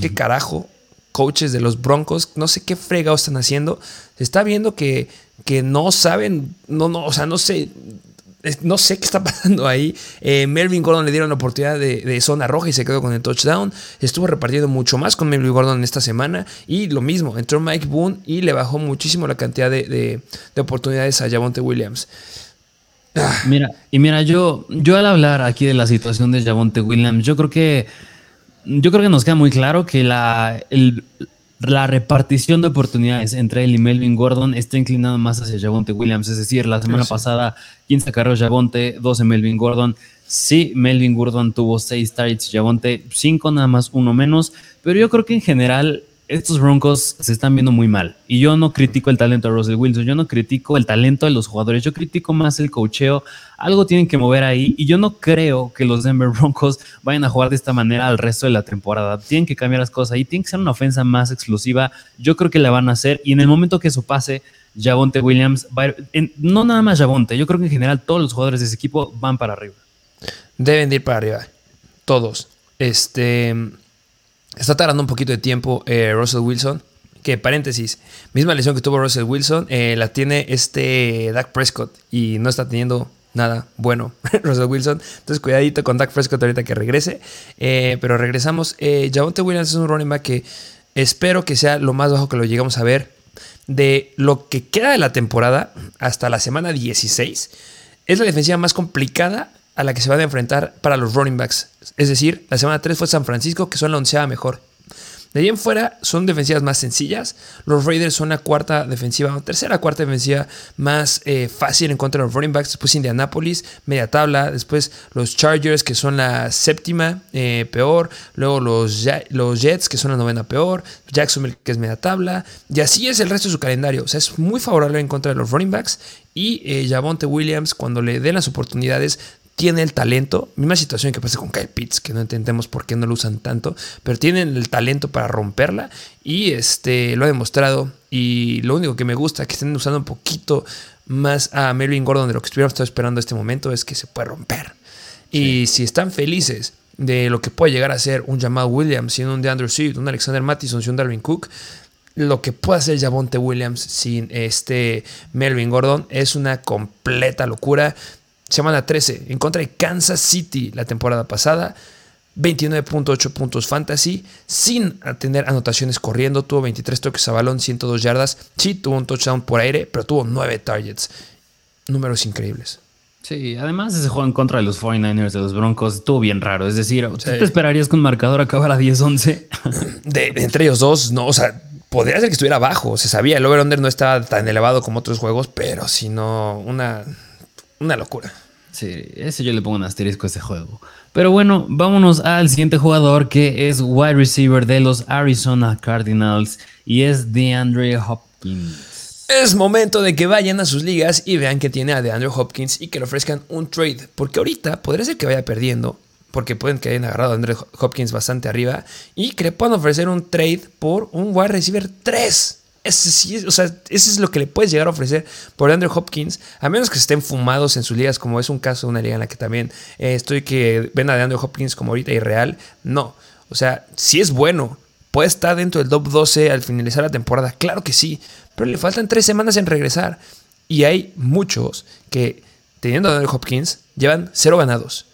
¿Qué carajo? Coaches de los Broncos, no sé qué fregados están haciendo. Se está viendo que, que no saben, no, no, o sea, no sé, no sé qué está pasando ahí. Eh, Melvin Gordon le dieron la oportunidad de, zona roja y se quedó con el touchdown. Estuvo repartiendo mucho más con Melvin Gordon esta semana. Y lo mismo, entró Mike Boone y le bajó muchísimo la cantidad de, oportunidades a Javonte Williams. Ah. Mira, y mira, yo, yo al hablar aquí de la situación de Javonte Williams, yo creo que yo creo que nos queda muy claro que la, el, la repartición de oportunidades entre él y Melvin Gordon está inclinado más hacia Javonte Williams. Es decir, la semana pasada, 15 carreras Javonte, 12 Melvin Gordon. Sí, Melvin Gordon tuvo 6 targets, Javonte 5, nada más uno menos. Pero yo creo que en general estos Broncos se están viendo muy mal. Y yo no critico el talento de Russell Wilson, yo no critico el talento de los jugadores, yo critico más el cocheo. Algo tienen que mover ahí. Y yo no creo que los Denver Broncos vayan a jugar de esta manera al resto de la temporada. Tienen que cambiar las cosas ahí, tiene que ser una ofensa más explosiva. Yo creo que la van a hacer. Y en el momento que eso pase, Javonte Williams va a ir, no nada más Javonte, yo creo que en general todos los jugadores de ese equipo van para arriba. Deben ir para arriba. Todos. Este. Está tardando un poquito de tiempo eh, Russell Wilson. Que paréntesis, misma lesión que tuvo Russell Wilson, eh, la tiene este Dak Prescott y no está teniendo nada bueno Russell Wilson. Entonces cuidadito con Dak Prescott ahorita que regrese. Eh, pero regresamos. Javonte Williams es un running back que espero que sea lo más bajo que lo llegamos a ver. De lo que queda de la temporada hasta la semana 16, es la defensiva más complicada a la que se van a enfrentar para los running backs. Es decir, la semana 3 fue San Francisco, que son la onceava mejor. De ahí en fuera son defensivas más sencillas. Los Raiders son la cuarta defensiva, tercera, cuarta defensiva más eh, fácil en contra de los running backs. Después Indianapolis, media tabla. Después los Chargers, que son la séptima eh, peor. Luego los, los Jets, que son la novena peor. Jacksonville, que es media tabla. Y así es el resto de su calendario. O sea, es muy favorable en contra de los running backs. Y eh, Williams, cuando le den las oportunidades, tiene el talento, misma situación que pasa con Kyle Pitts, que no entendemos por qué no lo usan tanto, pero tienen el talento para romperla y este, lo ha demostrado. Y lo único que me gusta que estén usando un poquito más a Melvin Gordon de lo que estuviéramos esperando en este momento es que se puede romper. Y si están felices de lo que puede llegar a ser un Jamal Williams, sin un DeAndre Swift, un Alexander Mattison, un Darwin Cook, lo que puede hacer Javonte Williams sin este Melvin Gordon es una completa locura. Semana 13, en contra de Kansas City la temporada pasada. 29.8 puntos fantasy, sin tener anotaciones corriendo. Tuvo 23 toques a balón, 102 yardas. Sí, tuvo un touchdown por aire, pero tuvo 9 targets. Números increíbles. Sí, además ese juego en contra de los 49ers de los Broncos estuvo bien raro. Es decir, ¿tú te esperarías que un marcador acabara 10-11? De, entre ellos dos, no, o sea, podría ser que estuviera bajo. Se sabía, el over-under no estaba tan elevado como otros juegos, pero si no, una una locura. Sí, ese yo le pongo un asterisco a ese juego. Pero bueno, vámonos al siguiente jugador que es wide receiver de los Arizona Cardinals y es DeAndre Hopkins. Es momento de que vayan a sus ligas y vean que tiene a DeAndre Hopkins y que le ofrezcan un trade. Porque ahorita podría ser que vaya perdiendo, porque pueden que hayan agarrado a DeAndre Hopkins bastante arriba y que le puedan ofrecer un trade por un wide receiver 3. Ese, o sea, eso es lo que le puedes llegar a ofrecer por Andrew Hopkins, a menos que estén fumados en sus ligas, como es un caso de una liga en la que también eh, estoy que ven a Andrew Hopkins como ahorita irreal. No, o sea, si es bueno, puede estar dentro del top 12 al finalizar la temporada, claro que sí, pero le faltan tres semanas en regresar. Y hay muchos que, teniendo a Andrew Hopkins, llevan cero ganados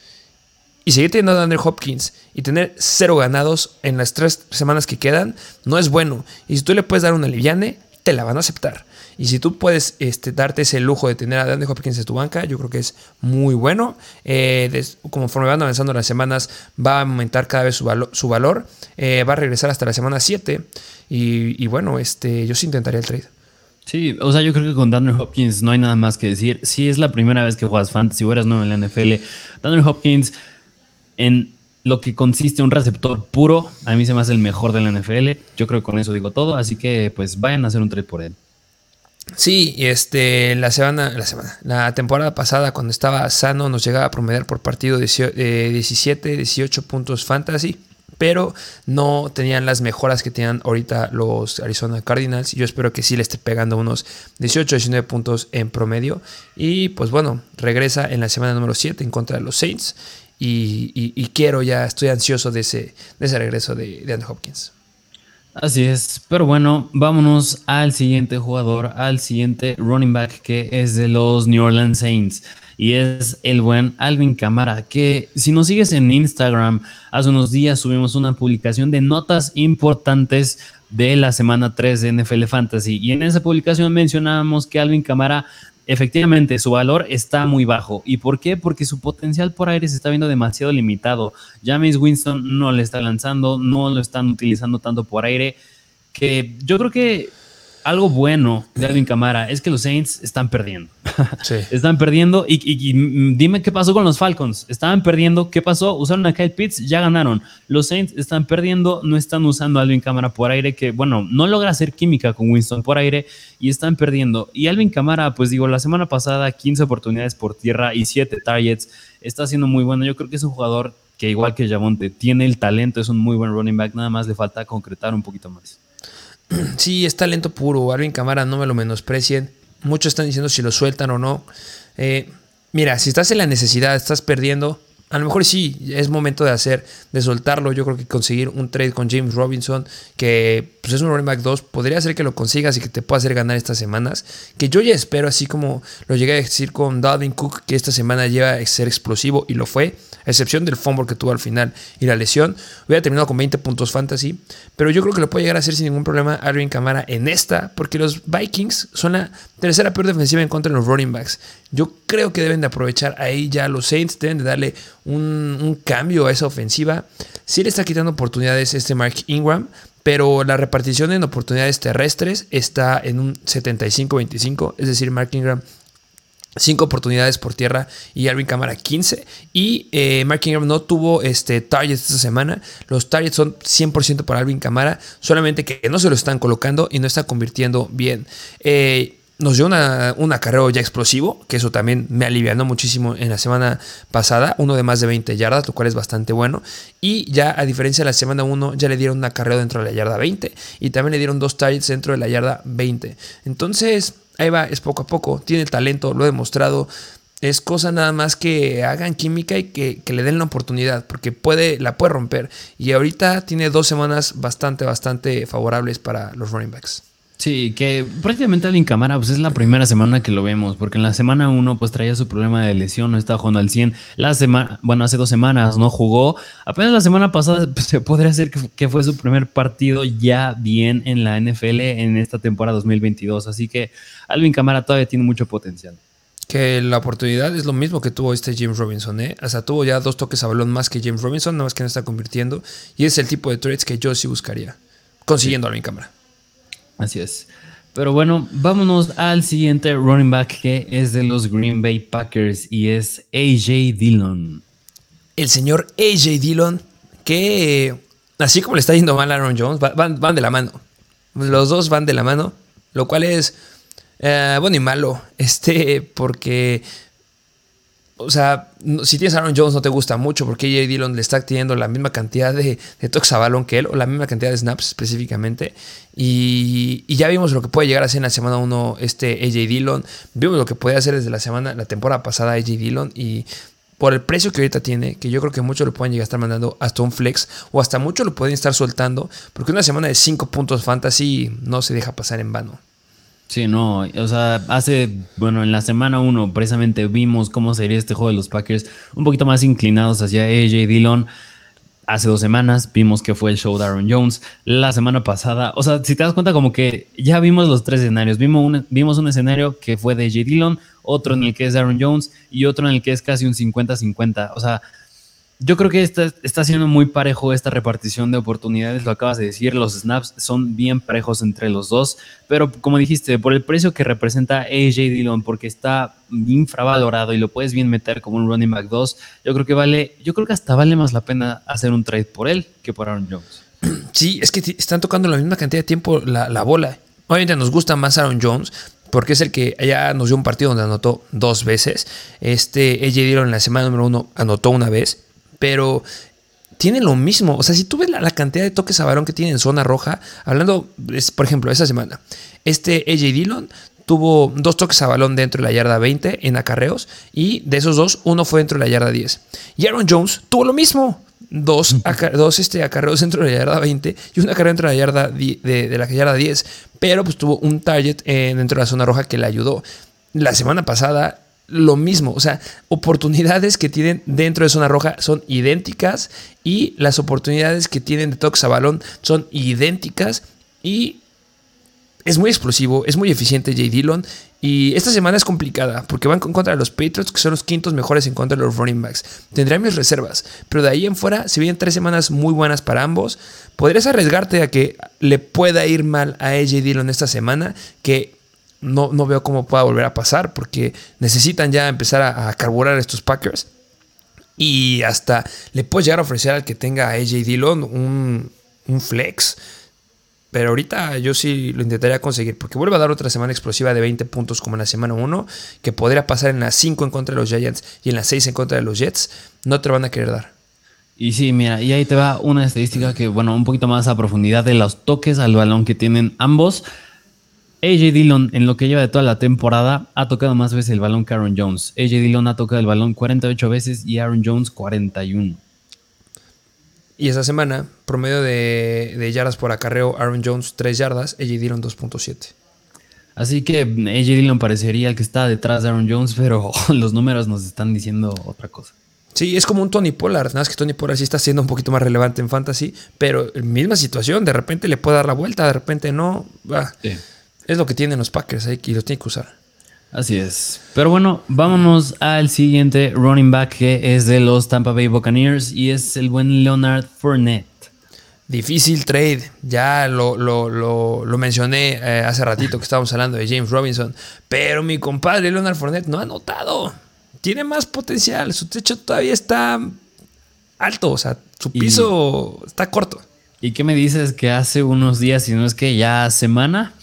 y seguir teniendo a Andrew Hopkins y tener cero ganados en las tres semanas que quedan no es bueno. Y si tú le puedes dar una liviane, te la van a aceptar. Y si tú puedes este, darte ese lujo de tener a Andrew Hopkins en tu banca, yo creo que es muy bueno. Eh, conforme van avanzando las semanas, va a aumentar cada vez su, su valor. Eh, va a regresar hasta la semana 7. Y, bueno, este, yo sí intentaría el trade. Sí, o sea, yo creo que con Daniel Hopkins no hay nada más que decir. Si es la primera vez que juegas fantasy o eres nuevo en la NFL, Daniel Hopkins en lo que consiste un receptor puro, a mí se me hace el mejor de la NFL. Yo creo que con eso digo todo, así que pues vayan a hacer un trade por él. Sí, este, la semana, la semana, la temporada pasada cuando estaba sano nos llegaba a promediar por partido 17, 18 puntos fantasy, pero no tenían las mejoras que tenían ahorita los Arizona Cardinals. Yo espero que sí le esté pegando unos 18, 19 puntos en promedio. Y pues bueno, regresa en la semana número 7 en contra de los Saints. Y, quiero ya, estoy ansioso de ese, de ese regreso de, de Andrew Hopkins. Así es, pero bueno, vámonos al siguiente jugador, al siguiente running back que es de los New Orleans Saints y es el buen Alvin Camara, que si nos sigues en Instagram, hace unos días subimos una publicación de notas importantes de la semana 3 de NFL Fantasy y en esa publicación mencionábamos que Alvin Camara efectivamente su valor está muy bajo. ¿Y por qué? Porque su potencial por aire se está viendo demasiado limitado. James Winston no le está lanzando, no lo están utilizando tanto por aire, que yo creo que algo bueno de Alvin Camara es que los Saints están perdiendo. están perdiendo y, dime qué pasó con los Falcons. Estaban perdiendo, ¿qué pasó? Usaron a Kyle Pitts, ya ganaron. Los Saints están perdiendo, no están usando a Alvin Camara por aire, que bueno, no logra hacer química con Winston por aire y están perdiendo. Y Alvin Camara, pues digo, la semana pasada 15 oportunidades por tierra y 7 targets. Está siendo muy bueno. Yo creo que es un jugador que igual que Javonte, tiene el talento, es un muy buen running back, nada más le falta concretar un poquito más. Sí, es talento puro. Alvin Camara, no me lo menosprecien. Muchos están diciendo si lo sueltan o no. Eh, mira, si estás en la necesidad, estás perdiendo. A lo mejor sí, es momento de hacer, de soltarlo. Yo creo que conseguir un trade con James Robinson, que pues es un running back 2, podría ser que lo consigas y que te pueda hacer ganar estas semanas. Que yo ya espero, así como lo llegué a decir con Dalvin Cook, que esta semana lleva a ser explosivo y lo fue a excepción del fumble que tuvo al final y la lesión, hubiera terminado con 20 puntos fantasy, pero yo creo que lo puede llegar a hacer sin ningún problema Alvin Camara en esta, porque los Vikings son la tercera peor defensiva en contra de los running backs. Yo creo que deben de aprovechar ahí ya los Saints, deben de darle un, cambio a esa ofensiva. Sí le está quitando oportunidades este Mark Ingram, pero la repartición en oportunidades terrestres está en un 75-25, es decir, Mark Ingram 5 oportunidades por tierra y Alvin Camara 15. Y eh, Mark Ingram no tuvo este, targets esta semana. Los targets son 100% para Alvin Camara, solamente que no se lo están colocando y no está convirtiendo bien. Eh, nos dio una, un acarreo ya explosivo, que eso también me alivianó muchísimo en la semana pasada, uno de más de 20 yardas, lo cual es bastante bueno. Y ya a diferencia de la semana 1, ya le dieron un acarreo dentro de la yarda 20 y también le dieron dos targets dentro de la yarda 20. Entonces, ahí va, es poco a poco, tiene talento, lo he demostrado. Es cosa nada más que hagan química y que, le den la oportunidad, porque puede, la puede romper. Y ahorita tiene dos semanas bastante, bastante favorables para los running backs. Sí, que prácticamente Alvin Camara pues es la primera semana que lo vemos, porque en la semana 1 pues traía su problema de lesión, no estaba jugando al 100. La semana, bueno, hace dos semanas no jugó. Apenas la semana pasada pues, se podría decir que, que, fue su primer partido ya bien en la NFL en esta temporada 2022. Así que Alvin Camara todavía tiene mucho potencial. Que la oportunidad es lo mismo que tuvo este James Robinson, ¿eh? O sea, tuvo ya dos toques a balón más que James Robinson, nada más que no está convirtiendo. Y es el tipo de trades que yo sí buscaría, consiguiendo a Alvin Camara. Así es. Pero bueno, vámonos al siguiente running back que es de los Green Bay Packers y es AJ Dillon. El señor AJ Dillon, que así como le está yendo mal a Aaron Jones, van, de la mano. Los dos van de la mano, lo cual es eh, bueno y malo, este, porque o sea, si tienes Aaron Jones no te gusta mucho porque AJ Dillon le está teniendo la misma cantidad de, de toques a balón que él, o la misma cantidad de snaps específicamente. Y, ya vimos lo que puede llegar a ser en la semana 1 este AJ Dillon. Vimos lo que puede hacer desde la semana, la temporada pasada AJ Dillon. Y por el precio que ahorita tiene, que yo creo que muchos lo pueden llegar a estar mandando hasta un flex, o hasta muchos lo pueden estar soltando, porque una semana de 5 puntos fantasy no se deja pasar en vano. Sí, no, o sea, hace, bueno, en la semana 1 precisamente vimos cómo sería este juego de los Packers, un poquito más inclinados hacia AJ Dillon. Hace dos semanas vimos que fue el show de Aaron Jones. La semana pasada, o sea, si te das cuenta, como que ya vimos los tres escenarios. Vimos un, vimos un escenario que fue de AJ Dillon, otro en el que es Aaron Jones y otro en el que es casi un 50-50. O sea, yo creo que está, está siendo muy parejo esta repartición de oportunidades, lo acabas de decir, los snaps son bien parejos entre los dos, pero como dijiste, por el precio que representa AJ Dillon, porque está infravalorado y lo puedes bien meter como un running back 2, yo creo que vale, yo creo que hasta vale más la pena hacer un trade por él que por Aaron Jones. Sí, es que están tocando la misma cantidad de tiempo la, la bola. Obviamente nos gusta más Aaron Jones, porque es el que ya nos dio un partido donde anotó dos veces. Este AJ Dillon en la semana número uno anotó una vez, pero tiene lo mismo. O sea, si tú ves la, cantidad de toques a balón que tiene en zona roja, hablando, por ejemplo, esa semana, este AJ Dillon tuvo dos toques a balón dentro de la yarda 20 en acarreos y de esos dos, uno fue dentro de la yarda 10. Y Aaron Jones tuvo lo mismo. Dos, dos este, acarreos dentro de la yarda 20 y un acarreo dentro de la yarda, de, la yarda 10. Pero pues tuvo un target eh, dentro de la zona roja que le ayudó. La semana pasada lo mismo. O sea, oportunidades que tienen dentro de zona roja son idénticas y las oportunidades que tienen de toques a balón son idénticas y es muy explosivo, es muy eficiente Jay Dillon. Y esta semana es complicada porque van contra de los Patriots, que son los quintos mejores en contra de los running backs. Tendré mis reservas, pero de ahí en fuera se vienen tres semanas muy buenas para ambos. Podrías arriesgarte a que le pueda ir mal a AJ Dillon esta semana, que no, no veo cómo pueda volver a pasar porque necesitan ya empezar a, carburar estos Packers. Y hasta le puedes llegar a ofrecer al que tenga a AJ Dillon un, un flex pero ahorita yo sí lo intentaría conseguir, porque vuelve a dar otra semana explosiva de 20 puntos como en la semana 1, que podría pasar en la 5 en contra de los Giants y en la 6 en contra de los Jets. No te lo van a querer dar. Y sí, mira, y ahí te va una estadística que, bueno, un poquito más a profundidad de los toques al balón que tienen ambos. AJ Dillon, en lo que lleva de toda la temporada, ha tocado más veces el balón que Aaron Jones. AJ Dillon ha tocado el balón 48 veces y Aaron Jones 41. Y esa semana, promedio de, yardas por acarreo, Aaron Jones 3 yardas, AJ Dillon 2.7. Así que AJ Dillon parecería el que está detrás de Aaron Jones, pero los números nos están diciendo otra cosa. Sí, es como un Tony Pollard, nada más que Tony Pollard sí está siendo un poquito más relevante en fantasy, pero misma situación, de repente le puede dar la vuelta, de repente no. Es lo que tienen los Packers ahí y los tiene que usar. Así es. Pero bueno, vámonos al siguiente running back que es de los Tampa Bay Buccaneers y es el buen Leonard Fournette. Difícil trade, ya lo, lo, mencioné eh, hace ratito que estábamos hablando de James Robinson, pero mi compadre Leonard Fournette no ha notado. Tiene más potencial, su techo todavía está alto, o sea, su piso está corto. ¿Y qué me dices que hace unos días, si no es que ya semana,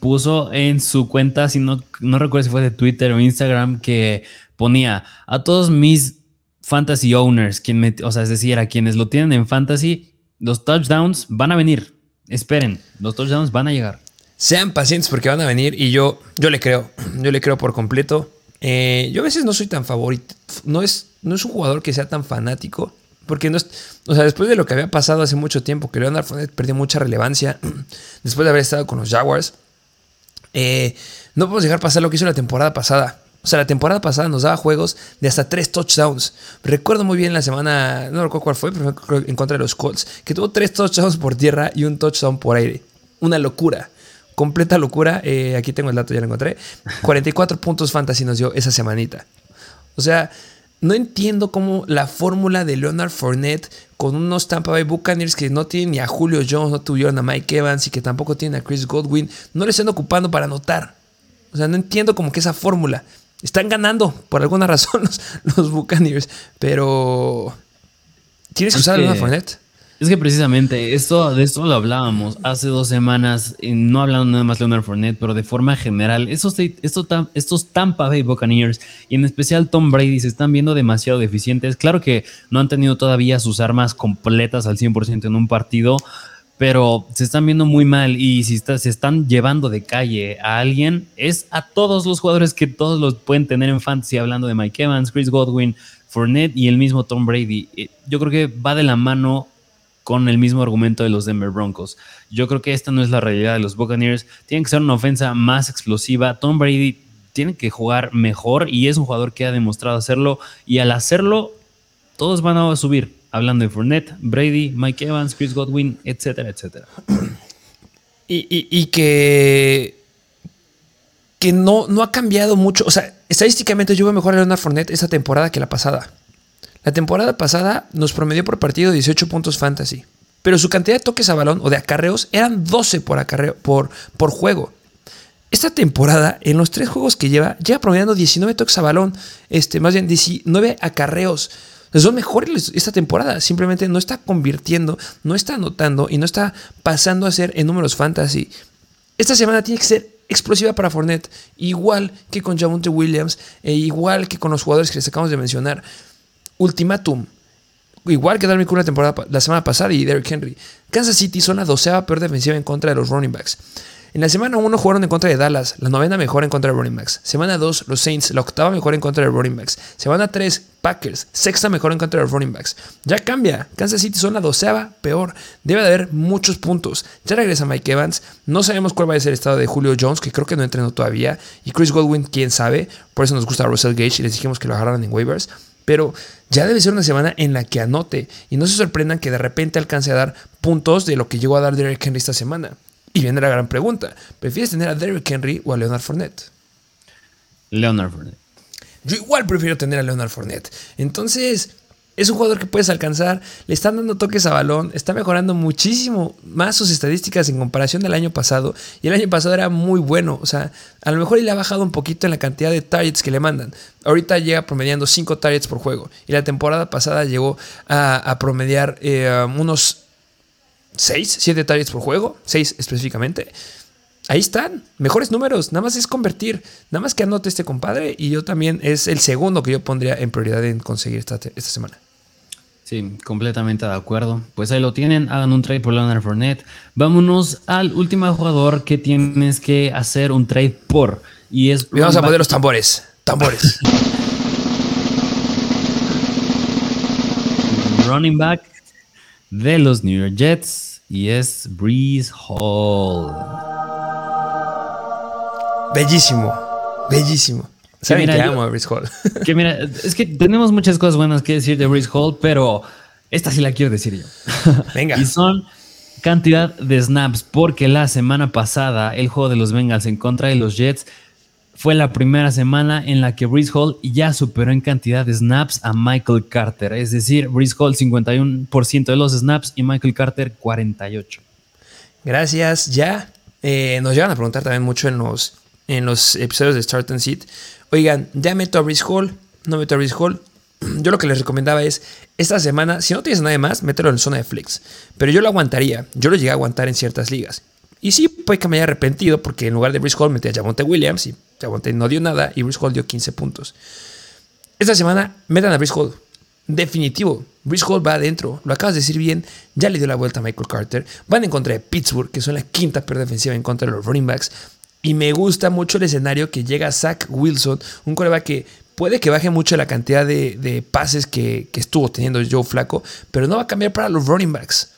puso en su cuenta, si no, no recuerdo si fue de Twitter o Instagram, que ponía a todos mis fantasy owners, quien o sea, es decir, a quienes lo tienen en fantasy, los touchdowns van a venir. Esperen, los touchdowns van a llegar. Sean pacientes porque van a venir y yo, yo le creo, yo le creo por completo. Eh, yo a veces no soy tan favorito, no es, no es un jugador que sea tan fanático, porque no es, o sea, después de lo que había pasado hace mucho tiempo, que Leonard Fournette perdió mucha relevancia, después de haber estado con los Jaguars, eh, no podemos dejar pasar lo que hizo la temporada pasada. O sea, la temporada pasada nos daba juegos de hasta tres touchdowns. Recuerdo muy bien la semana, no recuerdo cuál fue, pero en contra de los Colts, que tuvo tres touchdowns por tierra y un touchdown por aire. Una locura. Completa locura. Eh, aquí tengo el dato, ya lo encontré. 44 puntos fantasy nos dio esa semanita. O sea, no entiendo cómo la fórmula de Leonard Fournette con unos Tampa Bay Buccaneers que no tienen ni a Julio Jones, no tuvieron a Mike Evans y que tampoco tienen a Chris Godwin, no le están ocupando para anotar. O sea, no entiendo como que esa fórmula. Están ganando por alguna razón los, Buccaneers, pero tienes que usar a Leonard Fournette. Es que precisamente esto, de esto lo hablábamos hace dos semanas, no hablando nada más de Leonard Fournette, pero de forma general, estos, estos, estos Tampa Bay Buccaneers y en especial Tom Brady se están viendo demasiado deficientes. Claro que no han tenido todavía sus armas completas al 100% en un partido, pero se están viendo muy mal y si se están llevando de calle a alguien, es a todos los jugadores que todos los pueden tener en fantasy, hablando de Mike Evans, Chris Godwin, Fournette y el mismo Tom Brady. Eh, yo creo que va de la mano con el mismo argumento de los Denver Broncos. Yo creo que esta no es la realidad de los Buccaneers. Tiene que ser una ofensa más explosiva. Tom Brady tiene que jugar mejor y es un jugador que ha demostrado hacerlo. Y al hacerlo, todos van a subir. Hablando de Fournette, Brady, Mike Evans, Chris Godwin, etcétera, etcétera. Y, que, que no, no ha cambiado mucho. O sea, estadísticamente yo veo mejor a Leonard Fournette esta temporada que la pasada. La temporada pasada nos promedió por partido 18 puntos fantasy, pero su cantidad de toques a balón o de acarreos eran 12 por, acarreo, por, por juego. Esta temporada, en los tres juegos que lleva, lleva promediando 19 toques a balón, este, más bien 19 acarreos. Son mejores esta temporada. Simplemente no está convirtiendo, no está anotando y no está pasando a ser en números fantasy. Esta semana tiene que ser explosiva para Fournette, igual que con Javonte Williams, e igual que con los jugadores que les acabamos de mencionar. Ultimátum. Igual que Darwin Cook la, temporada, la semana pasada y Derrick Henry. Kansas City son la doceava peor defensiva en contra de los running backs. En la semana 1 jugaron en contra de Dallas, la novena mejor en contra de running backs. Semana 2, los Saints, la octava mejor en contra de running backs. Semana 3, Packers, sexta mejor en contra de running backs. Ya cambia, Kansas City son la doceava peor. Debe de haber muchos puntos. Ya regresa Mike Evans, no sabemos cuál va a ser el estado de Julio Jones, que creo que no entrenó todavía. Y Chris Godwin, quién sabe. Por eso nos gusta Russell Gage y les dijimos que lo agarraran en waivers. Pero ya debe ser una semana en la que anote y no se sorprendan que de repente alcance a dar puntos de lo que llegó a dar Derrick Henry esta semana. Y viene la gran pregunta: ¿prefieres tener a Derrick Henry o a Leonard Fournette? Leonard Fournette. Yo igual prefiero tener a Leonard Fournette. Entonces, es un jugador que puedes alcanzar, le están dando toques a balón, está mejorando muchísimo más sus estadísticas en comparación del año pasado. Y el año pasado era muy bueno, o sea, a lo mejor le ha bajado un poquito en la cantidad de targets que le mandan. Ahorita llega promediando 5 targets por juego. Y la temporada pasada llegó a, promediar eh, unos 6, 7 targets por juego, 6 específicamente. Ahí están, mejores números, nada más es convertir, nada más que anote este compadre y yo también es el segundo que yo pondría en prioridad en conseguir esta, esta semana. Sí, completamente de acuerdo. Pues ahí lo tienen, hagan un trade por Leonard Fournette. Vámonos al último jugador que tienes que hacer un trade por. Y es. vamos a poner los tambores. Tambores. running back de los New York Jets y es Breeze Hall. Bellísimo, bellísimo. Saben que, amo a Breeze Hall. Que mira, es que tenemos muchas cosas buenas que decir de Breeze Hall, pero esta sí la quiero decir yo. Venga. y son cantidad de snaps, porque la semana pasada el juego de los Bengals en contra de los Jets fue la primera semana en la que Breeze Hall ya superó en cantidad de snaps a Michael Carter. Es decir, Breeze Hall 51% de los snaps y Michael Carter 48%. Gracias. Ya eh, nos llegan a preguntar también mucho en los, en los episodios de Start and Seat. Oigan, ya meto a Breeze Hall, no meto a Breeze Hall. Yo lo que les recomendaba es, esta semana, si no tienes nada más, mételo en zona de flex. Pero yo lo aguantaría. Yo lo llegué a aguantar en ciertas ligas. Y sí, puede que me haya arrepentido porque en lugar de Brice Hall metí a Javonte Williams y Javonte no dio nada y Brice Hall dio 15 puntos. Esta semana metan a Brice Hall. Definitivo. Brice Hall va adentro. Lo acabas de decir bien. Ya le dio la vuelta a Michael Carter. Van en contra de Pittsburgh, que son la quinta peor defensiva en contra de los running backs. Y me gusta mucho el escenario que llega Zach Wilson, un coreback que puede que baje mucho la cantidad de, pases que, estuvo teniendo Joe Flaco, pero no va a cambiar para los running backs.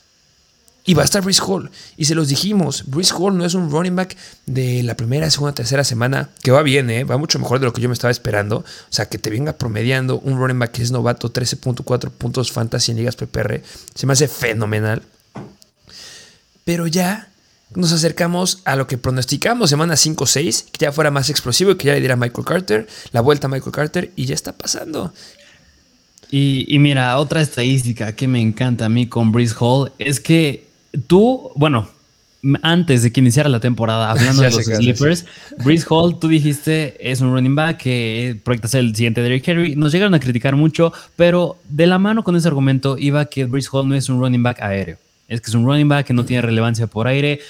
Y va a estar Brice Hall. Y se los dijimos, Brice Hall no es un running back de la primera, segunda, tercera semana, que va bien, ¿eh? va mucho mejor de lo que yo me estaba esperando. O sea, que te venga promediando un running back que es novato, 13.4 puntos fantasy en ligas PPR. Se me hace fenomenal. Pero ya nos acercamos a lo que pronosticamos semana 5-6, que ya fuera más explosivo y que ya le diera Michael Carter, la vuelta a Michael Carter, y ya está pasando. Y, y, mira, otra estadística que me encanta a mí con Brice Hall es que tú, bueno, antes de que iniciara la temporada, hablando de los sleepers, Breeze Hall, tú dijiste, es un running back que proyecta ser el siguiente Derrick Henry. Nos llegaron a criticar mucho, pero de la mano con ese argumento iba que Breeze Hall no es un running back aéreo. Es que es un running back que no tiene relevancia por aire.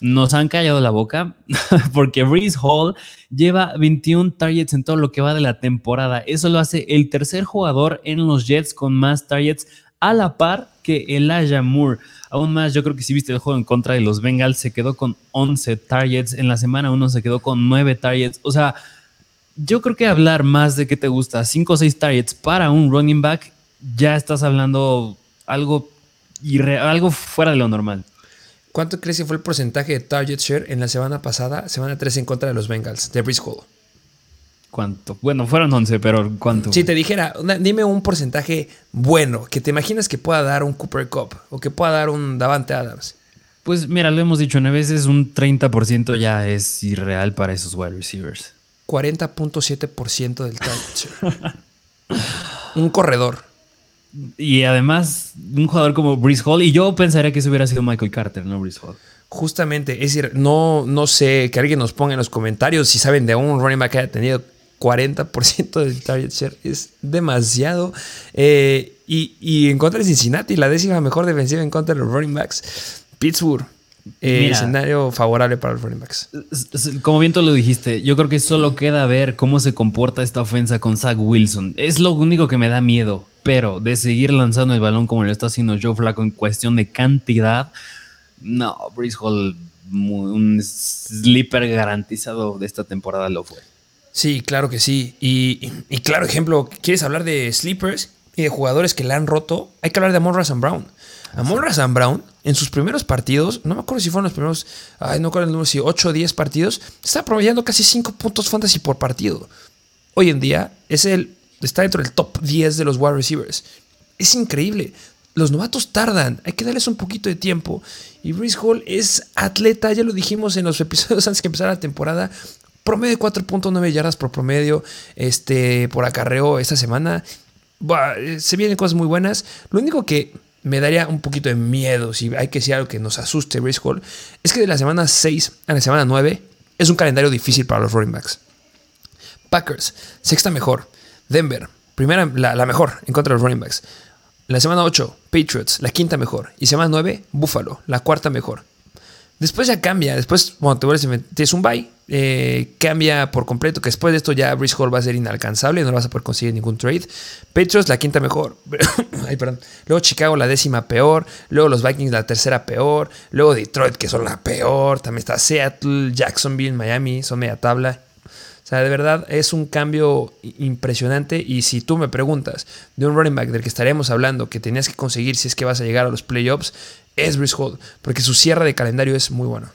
Nos han callado la boca porque Breeze Hall lleva 21 targets en todo lo que va de la temporada. Eso lo hace el tercer jugador en los Jets con más targets a la par que Elijah Moore. Aún más, yo creo que si viste el juego en contra de los Bengals, se quedó con 11 targets. En la semana 1 se quedó con 9 targets. O sea, yo creo que hablar más de que te gusta 5 o 6 targets para un running back, ya estás hablando algo, algo fuera de lo normal. ¿Cuánto crees que fue el porcentaje de target share en la semana pasada, semana 3 en contra de los Bengals, de Briscoe? ¿Cuánto? Bueno, fueron 11, pero ¿cuánto? Si te dijera, dime un porcentaje bueno que te imaginas que pueda dar un Cooper Cup o que pueda dar un Davante Adams. Pues mira, lo hemos dicho nueve veces, un 30% ya es irreal para esos wide receivers. 40.7% del target un corredor. Y además, un jugador como Breeze Hall, y yo pensaría que eso hubiera sido Michael Carter, no Breeze Hall. Justamente, es decir, no, no sé, que alguien nos ponga en los comentarios si saben de un running back que haya tenido 40% del target share es demasiado. Eh, y, en contra de Cincinnati, la décima mejor defensiva en contra de los running backs. Pittsburgh, eh, escenario favorable para los running backs. Como bien tú lo dijiste, yo creo que solo queda ver cómo se comporta esta ofensa con Zach Wilson. Es lo único que me da miedo, pero de seguir lanzando el balón como lo está haciendo Joe Flacco en cuestión de cantidad, no, Breeze Hall, un sleeper garantizado de esta temporada lo fue. Sí, claro que sí. Y, claro, ejemplo, ¿quieres hablar de sleepers y de jugadores que le han roto? Hay que hablar de Amon Razan Brown. Amon Razan Brown, en sus primeros partidos, no me acuerdo si fueron los primeros, ay, no acuerdo el número, si 8 o 10 partidos, está promediando casi 5 puntos fantasy por partido. Hoy en día es el, está dentro del top 10 de los wide receivers. Es increíble. Los novatos tardan, hay que darles un poquito de tiempo. Y Brice Hall es atleta, ya lo dijimos en los episodios antes que empezara la temporada. Promedio de 4.9 yardas por promedio este, por acarreo esta semana. se vienen cosas muy buenas. Lo único que me daría un poquito de miedo, si hay que decir algo que nos asuste Brice Hall, es que de la semana 6 a la semana 9 es un calendario difícil para los running backs. Packers, sexta mejor. Denver, primera, la, la mejor en contra de los running backs. La semana 8, Patriots, la quinta mejor. Y semana 9, Buffalo, la cuarta mejor. Después ya cambia. Después, cuando te vuelves tienes un bye, eh, cambia por completo. Que después de esto ya Brice Hall va a ser inalcanzable. No vas a poder conseguir ningún trade. Patriots, la quinta mejor. Ay, perdón. Luego Chicago, la décima peor. Luego los Vikings, la tercera peor. Luego Detroit, que son la peor. También está Seattle, Jacksonville, Miami. Son media tabla. Sea, de verdad es un cambio impresionante. Y si tú me preguntas de un running back del que estaremos hablando que tenías que conseguir si es que vas a llegar a los playoffs, es Brice Hall, porque su cierre de calendario es muy bueno.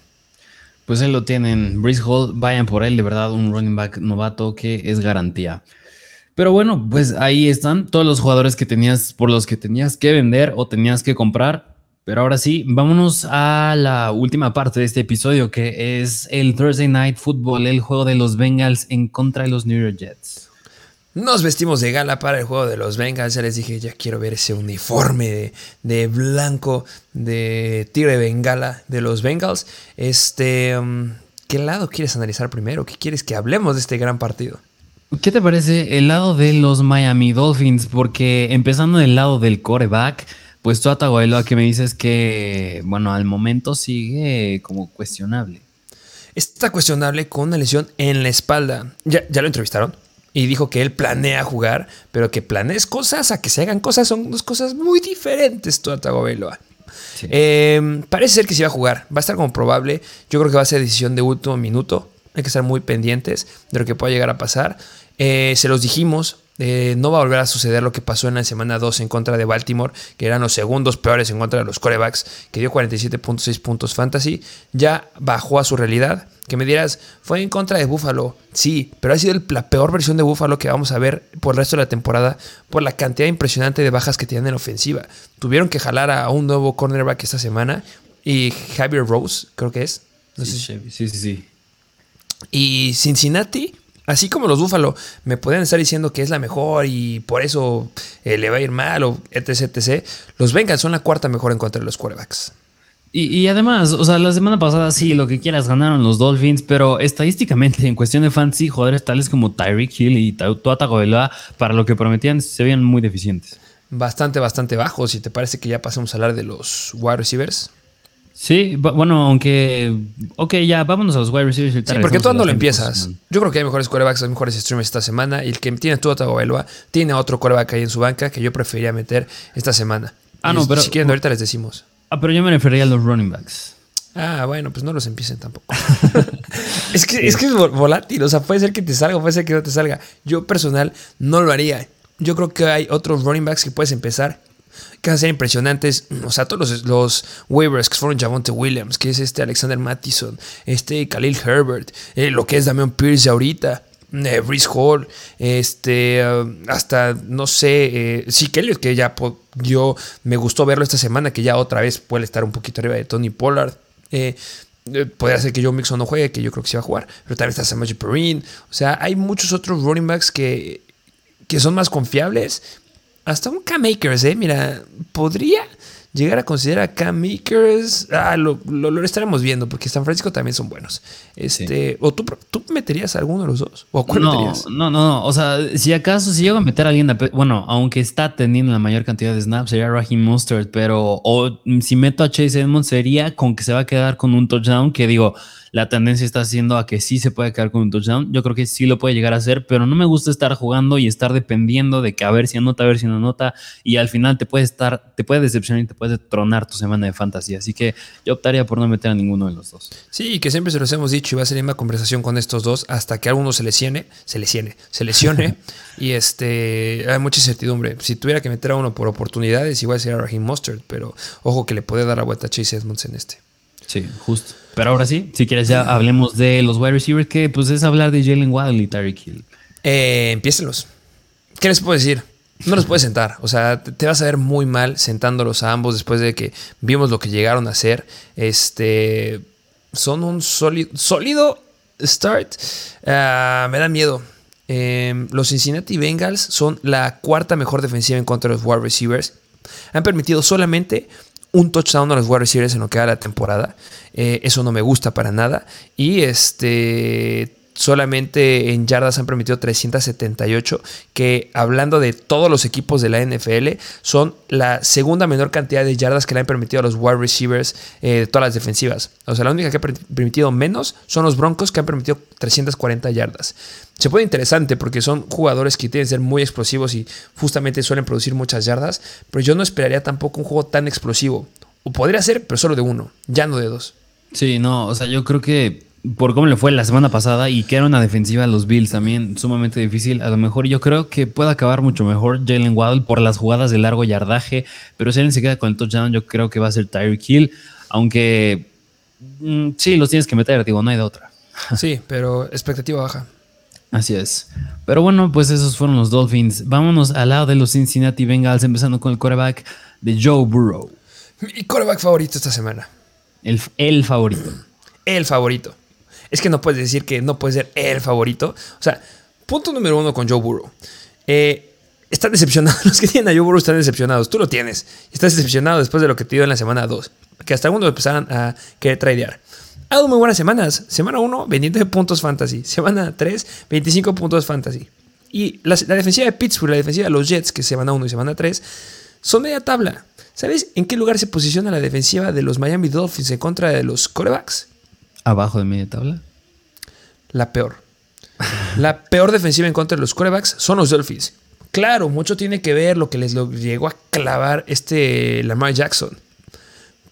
Pues él lo tienen. Brice Hall, vayan por él, de verdad, un running back novato que es garantía. Pero bueno, pues ahí están todos los jugadores que tenías, por los que tenías que vender o tenías que comprar. Pero ahora sí, vámonos a la última parte de este episodio, que es el Thursday Night Football, el juego de los Bengals en contra de los New York Jets. Nos vestimos de gala para el juego de los Bengals. Ya les dije, ya quiero ver ese uniforme de, blanco de tigre bengala de los Bengals. Este, um, ¿qué lado quieres analizar primero? ¿Qué quieres que hablemos de este gran partido? ¿Qué te parece el lado de los Miami Dolphins? Porque empezando del lado del coreback, pues tú, Atahuelo, que me dices que, bueno, al momento sigue como cuestionable. Está cuestionable con una lesión en la espalda. ¿Ya, ya lo entrevistaron? Y dijo que él planea jugar, pero que planees cosas a que se hagan cosas son dos cosas muy diferentes, tú, Atahuelo. Em, parece ser que sí va a jugar. Va a estar como probable. Yo creo que va a ser decisión de último minuto. Hay que estar muy pendientes de lo que pueda llegar a pasar. Eh, se los dijimos, eh, no va a volver a suceder lo que pasó en la semana 2 en contra de Baltimore, que eran los segundos peores en contra de los corebacks, que dio 47.6 puntos fantasy. Ya bajó a su realidad. Que me dirás, fue en contra de Buffalo. Sí, pero ha sido la peor versión de Buffalo que vamos a ver por el resto de la temporada por la cantidad impresionante de bajas que tienen en ofensiva. Tuvieron que jalar a un nuevo cornerback esta semana y Javier Rose, creo que es. sí, sí, sí. Y Cincinnati Así como los Búfalo me pueden estar diciendo que es la mejor y por eso eh, le va a ir mal o etc, etc. Los Bengals son la cuarta mejor en contra de los quarterbacks. Y, además, o sea, la semana pasada sí, lo que quieras, ganaron los Dolphins, pero estadísticamente, en cuestión de fantasy, jugadores tales como Tyreek Hill y Tua Tagovailoa, para lo que prometían, se veían muy deficientes. Bastante, bastante bajos. ¿Y te parece que ya pasamos a hablar de los wide receivers? Sí, bueno, aunque. Ok, ya, vámonos a los wide receivers. Sí, porque tú no lo empiezas. Yo creo que hay mejores quarterbacks, hay mejores streamers esta semana. Y el que tiene tu Tagovailoa tiene otro quarterback ahí en su banca que yo preferiría meter esta semana. Ah, no, pero. Si quieren, ahorita les decimos. Ah, pero yo me refería a los running backs. Ah, bueno, pues no los empiecen tampoco. es, que, es que es volátil, o sea, puede ser que te salga, puede ser que no te salga. Yo personal no lo haría. Yo creo que hay otros running backs que puedes empezar que van a ser impresionantes. O sea, todos los, waivers que fueron Javonte Williams, que es este Alexander Mattison, este Khalil Herbert, eh, lo que es Damian Pierce ahorita. Eh, Hall, este, uh, hasta no sé, eh, sí, Kelly, que ya yo me gustó verlo esta semana, que ya otra vez puede estar un poquito arriba de Tony Pollard. Eh, eh Podría ser que Joe Mixon no juegue, que yo creo que sí va a jugar, pero también está Samaji Perrine. O sea, hay muchos otros running backs que, que son más confiables hasta un K-Makers, ¿eh? Mira, podría llegar a considerar a Cam Makers, ah, lo, lo, estaremos viendo, porque San Francisco también son buenos. Este, ¿O tú, tú meterías a alguno de los dos? ¿O cuál no, meterías? No, no, no. O sea, si acaso, si llego a meter a alguien, bueno, aunque está teniendo la mayor cantidad de snaps, sería Raheem Mustard, pero o si meto a Chase Edmonds sería con que se va a quedar con un touchdown, que digo, la tendencia está haciendo a que sí se puede quedar con un touchdown. Yo creo que sí lo puede llegar a hacer, pero no me gusta estar jugando y estar dependiendo de que a ver si anota, a ver si no anota. Y al final te puede estar, te puede decepcionar y te puede tronar tu semana de fantasía. Así que yo optaría por no meter a ninguno de los dos. Sí, que siempre se los hemos dicho y va a ser una conversación con estos dos hasta que alguno se lesione, se lesione, se lesione. y este hay mucha incertidumbre. Si tuviera que meter a uno por oportunidades, igual sería Raheem Mustard, pero ojo que le puede dar la vuelta a Chase Edmonds en este. Sí, justo. Pero ahora sí, si quieres ya hablemos de los wide receivers, que pues es hablar de Jalen Waddle y Tyreek Hill. Eh, ¿Qué les puedo decir? No los puedes sentar. O sea, te vas a ver muy mal sentándolos a ambos después de que vimos lo que llegaron a hacer. Este. Son un sólido, sólido start. Ah, me da miedo. Em, los Cincinnati Bengals son la cuarta mejor defensiva en contra de los wide receivers. Han permitido solamente un touchdown a los wide receivers en lo que da la temporada. Eh, eso no me gusta para nada. Y este solamente en yardas han permitido 378, que hablando de todos los equipos de la NFL, son la segunda menor cantidad de yardas que le han permitido a los wide receivers eh, de todas las defensivas. O sea, la única que ha permitido menos son los Broncos, que han permitido 340 yardas. Se puede interesante porque son jugadores que tienen que ser muy explosivos y justamente suelen producir muchas yardas, pero yo no esperaría tampoco un juego tan explosivo. O podría ser, pero solo de uno, ya no de dos. Sí, no, o sea, yo creo que por cómo le fue la semana pasada y que era una defensiva a los Bills también sumamente difícil, a lo mejor yo creo que puede acabar mucho mejor Jalen Waddle por las jugadas de largo yardaje, pero si alguien se queda con el touchdown yo creo que va a ser Tyreek Hill, aunque mm, sí, los tienes que meter, digo, no hay de otra. Sí, pero expectativa baja. Así es. Pero bueno, pues esos fueron los Dolphins. Vámonos al lado de los Cincinnati Bengals, empezando con el quarterback de Joe Burrow. Mi quarterback favorito esta semana. El, el favorito. El favorito es que no puedes decir que no puede ser el favorito. O sea, punto número uno con Joe Burrow. Eh, están decepcionados. Los que tienen a Joe Burrow están decepcionados. Tú lo tienes. Estás decepcionado después de lo que te dio en la semana 2. Que hasta algunos empezaron a querer tradear. Ha dado muy buenas semanas. Semana 1, 29 puntos fantasy. Semana 3, 25 puntos fantasy. Y la, defensiva de Pittsburgh, la defensiva de los Jets, que semana 1 y semana 3, son media tabla. ¿Sabes en qué lugar se posiciona la defensiva de los Miami Dolphins en contra de los corebacks? Abajo de media tabla? La peor. La peor defensiva en contra de los corebacks son los Dolphins. Claro, mucho tiene que ver lo que les llegó a clavar este Lamar Jackson.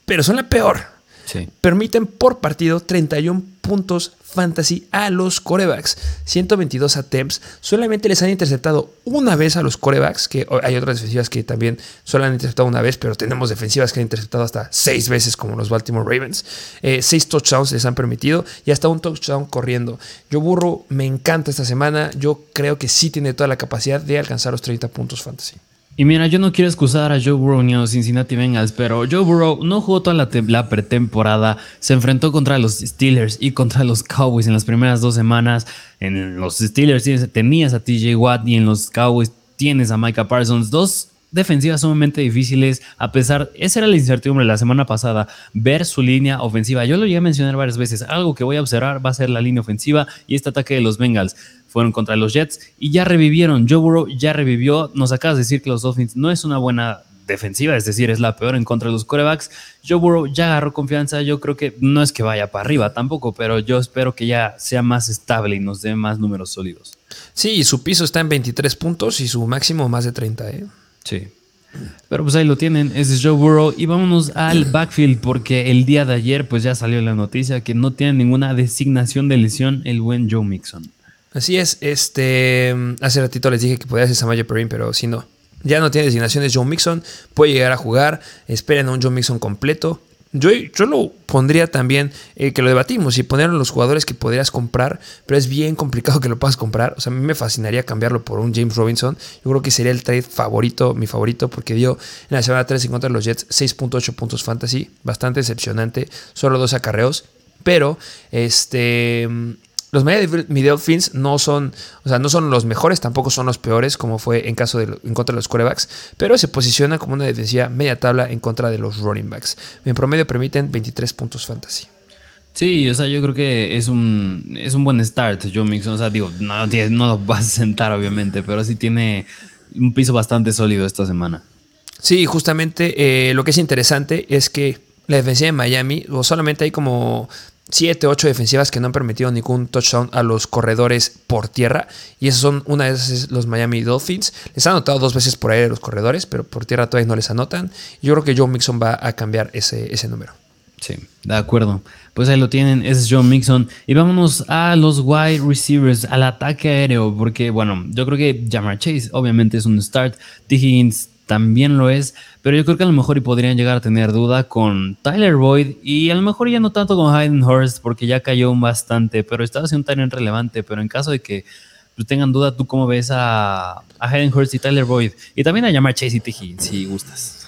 Pero son la peor. Sí. Permiten por partido 31 puntos fantasy a los corebacks. 122 attempts. Solamente les han interceptado una vez a los corebacks, que hay otras defensivas que también solo han interceptado una vez, pero tenemos defensivas que han interceptado hasta seis veces, como los Baltimore Ravens. Eh, seis touchdowns les han permitido y hasta un touchdown corriendo. Yo burro, me encanta esta semana. Yo creo que sí tiene toda la capacidad de alcanzar los 30 puntos fantasy. Y mira, yo no quiero excusar a Joe Burrow ni a los Cincinnati Bengals, pero Joe Burrow no jugó toda la, pretemporada, se enfrentó contra los Steelers y contra los Cowboys en las primeras dos semanas. En los Steelers tenías a TJ Watt y en los Cowboys tienes a Micah Parsons, dos defensivas sumamente difíciles, a pesar, esa era la incertidumbre la semana pasada, ver su línea ofensiva. Yo lo llegué a mencionar varias veces, algo que voy a observar va a ser la línea ofensiva y este ataque de los Bengals fueron contra los Jets y ya revivieron. Joe Burrow ya revivió. Nos acabas de decir que los Dolphins no es una buena defensiva, es decir, es la peor en contra de los corebacks. Joe Burrow ya agarró confianza. Yo creo que no es que vaya para arriba tampoco, pero yo espero que ya sea más estable y nos dé más números sólidos. Sí, su piso está en 23 puntos y su máximo más de 30, ¿eh? Sí. Pero pues ahí lo tienen, ese es Joe Burrow. Y vámonos al backfield, porque el día de ayer pues ya salió la noticia que no tiene ninguna designación de lesión el buen Joe Mixon. Así es, este hace ratito les dije que podía ser Samaje Perrin, pero si no. Ya no tiene designaciones Joe Mixon, puede llegar a jugar, esperen a un Joe Mixon completo. Yo, yo lo pondría también, eh, que lo debatimos, y poner los jugadores que podrías comprar, pero es bien complicado que lo puedas comprar. O sea, a mí me fascinaría cambiarlo por un James Robinson. Yo creo que sería el trade favorito, mi favorito, porque dio en la semana 3 en contra de los Jets 6.8 puntos fantasy, bastante decepcionante, solo dos acarreos. Pero, este los Miami Dolphins no son, o sea, no son los mejores, tampoco son los peores, como fue en caso de en contra de los quarterbacks, pero se posiciona como una defensiva media tabla en contra de los running backs. En promedio permiten 23 puntos fantasy. Sí, o sea, yo creo que es un, es un buen start, Joe Mixon. O sea, digo, no, no lo vas a sentar, obviamente, pero sí tiene un piso bastante sólido esta semana. Sí, justamente eh, lo que es interesante es que la defensiva de Miami, o solamente hay como 7, 8 defensivas que no han permitido ningún touchdown a los corredores por tierra. Y esos son una de esas los Miami Dolphins. Les han anotado dos veces por aire los corredores, pero por tierra todavía no les anotan. Yo creo que Joe Mixon va a cambiar ese, ese número. Sí, de acuerdo. Pues ahí lo tienen, es John Mixon. Y vámonos a los wide receivers, al ataque aéreo, porque bueno, yo creo que Jamar Chase obviamente es un start. T. Higgins también lo es, pero yo creo que a lo mejor y podrían llegar a tener duda con Tyler Boyd y a lo mejor ya no tanto con Hayden Hurst porque ya cayó bastante, pero estaba siendo un talent relevante, pero en caso de que pues, tengan duda, ¿tú cómo ves a, a Hayden Hurst y Tyler Boyd? Y también a llamar Chase y T. si gustas.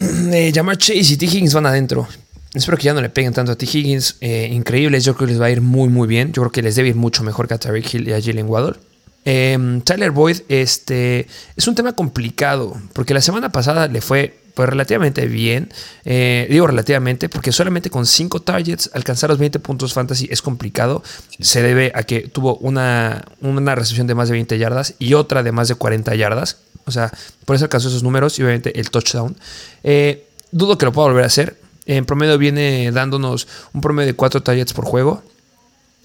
eh, llamar Chase y T. Higgins van adentro. Espero que ya no le peguen tanto a T. Higgins. Eh, increíbles, yo creo que les va a ir muy, muy bien. Yo creo que les debe ir mucho mejor que a Tariq Hill y a Jalen Waddle. Em, Tyler Boyd este, es un tema complicado, porque la semana pasada le fue pues, relativamente bien. Eh, digo relativamente, porque solamente con 5 targets alcanzar los 20 puntos fantasy es complicado. Se debe a que tuvo una, una recepción de más de 20 yardas y otra de más de 40 yardas. O sea, por eso alcanzó esos números y obviamente el touchdown. Eh, dudo que lo pueda volver a hacer. En promedio viene dándonos un promedio de 4 targets por juego.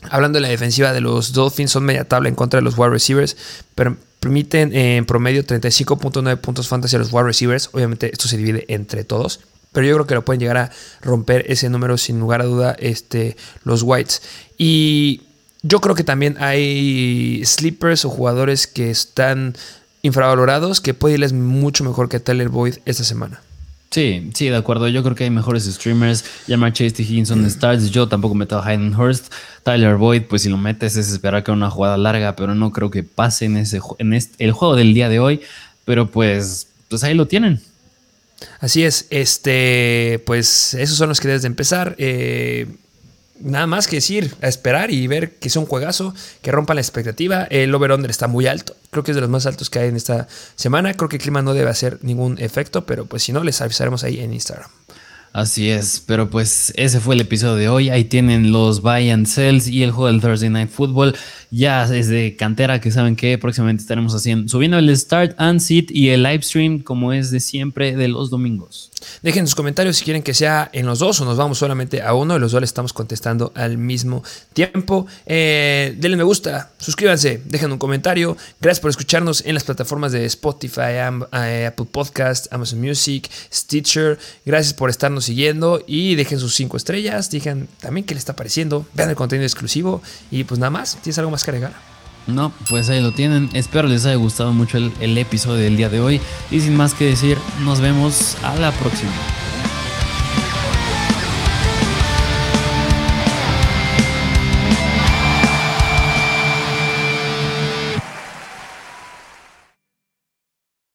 Hablando de la defensiva de los Dolphins, son media tabla en contra de los wide receivers, pero permiten en promedio 35.9 puntos fantasy a los wide receivers. Obviamente esto se divide entre todos, pero yo creo que lo pueden llegar a romper ese número sin lugar a duda este, los Whites. Y yo creo que también hay sleepers o jugadores que están infravalorados que puede irles mucho mejor que Tyler Boyd esta semana. Sí, sí, de acuerdo. Yo creo que hay mejores streamers. Llamar Chase T. Higginson mm. Stars. Yo tampoco meto a Hayden Hurst. Tyler Boyd, pues si lo metes es esperar que una jugada larga, pero no creo que pase en, ese, en este, el juego del día de hoy. Pero pues, pues ahí lo tienen. Así es. Este, pues esos son los que debes de empezar. Eh, nada más que decir, a esperar y ver que sea un juegazo, que rompa la expectativa. El over-under está muy alto, creo que es de los más altos que hay en esta semana. Creo que el clima no debe hacer ningún efecto, pero pues si no, les avisaremos ahí en Instagram. Así es, pero pues ese fue el episodio de hoy. Ahí tienen los buy and sells y el juego del Thursday Night Football. Ya desde cantera que saben que próximamente estaremos haciendo, subiendo el start and sit y el live stream como es de siempre de los domingos. Dejen sus comentarios si quieren que sea en los dos o nos vamos solamente a uno y los dos le estamos contestando al mismo tiempo. Eh, denle me gusta, suscríbanse, dejen un comentario. Gracias por escucharnos en las plataformas de Spotify, eh, Apple Podcast, Amazon Music, Stitcher. Gracias por estarnos siguiendo y dejen sus cinco estrellas. Digan también qué les está pareciendo. Vean el contenido exclusivo y pues nada más. ¿Tienes algo más que agregar? No, pues ahí lo tienen. Espero les haya gustado mucho el, el episodio del día de hoy. Y sin más que decir, nos vemos a la próxima.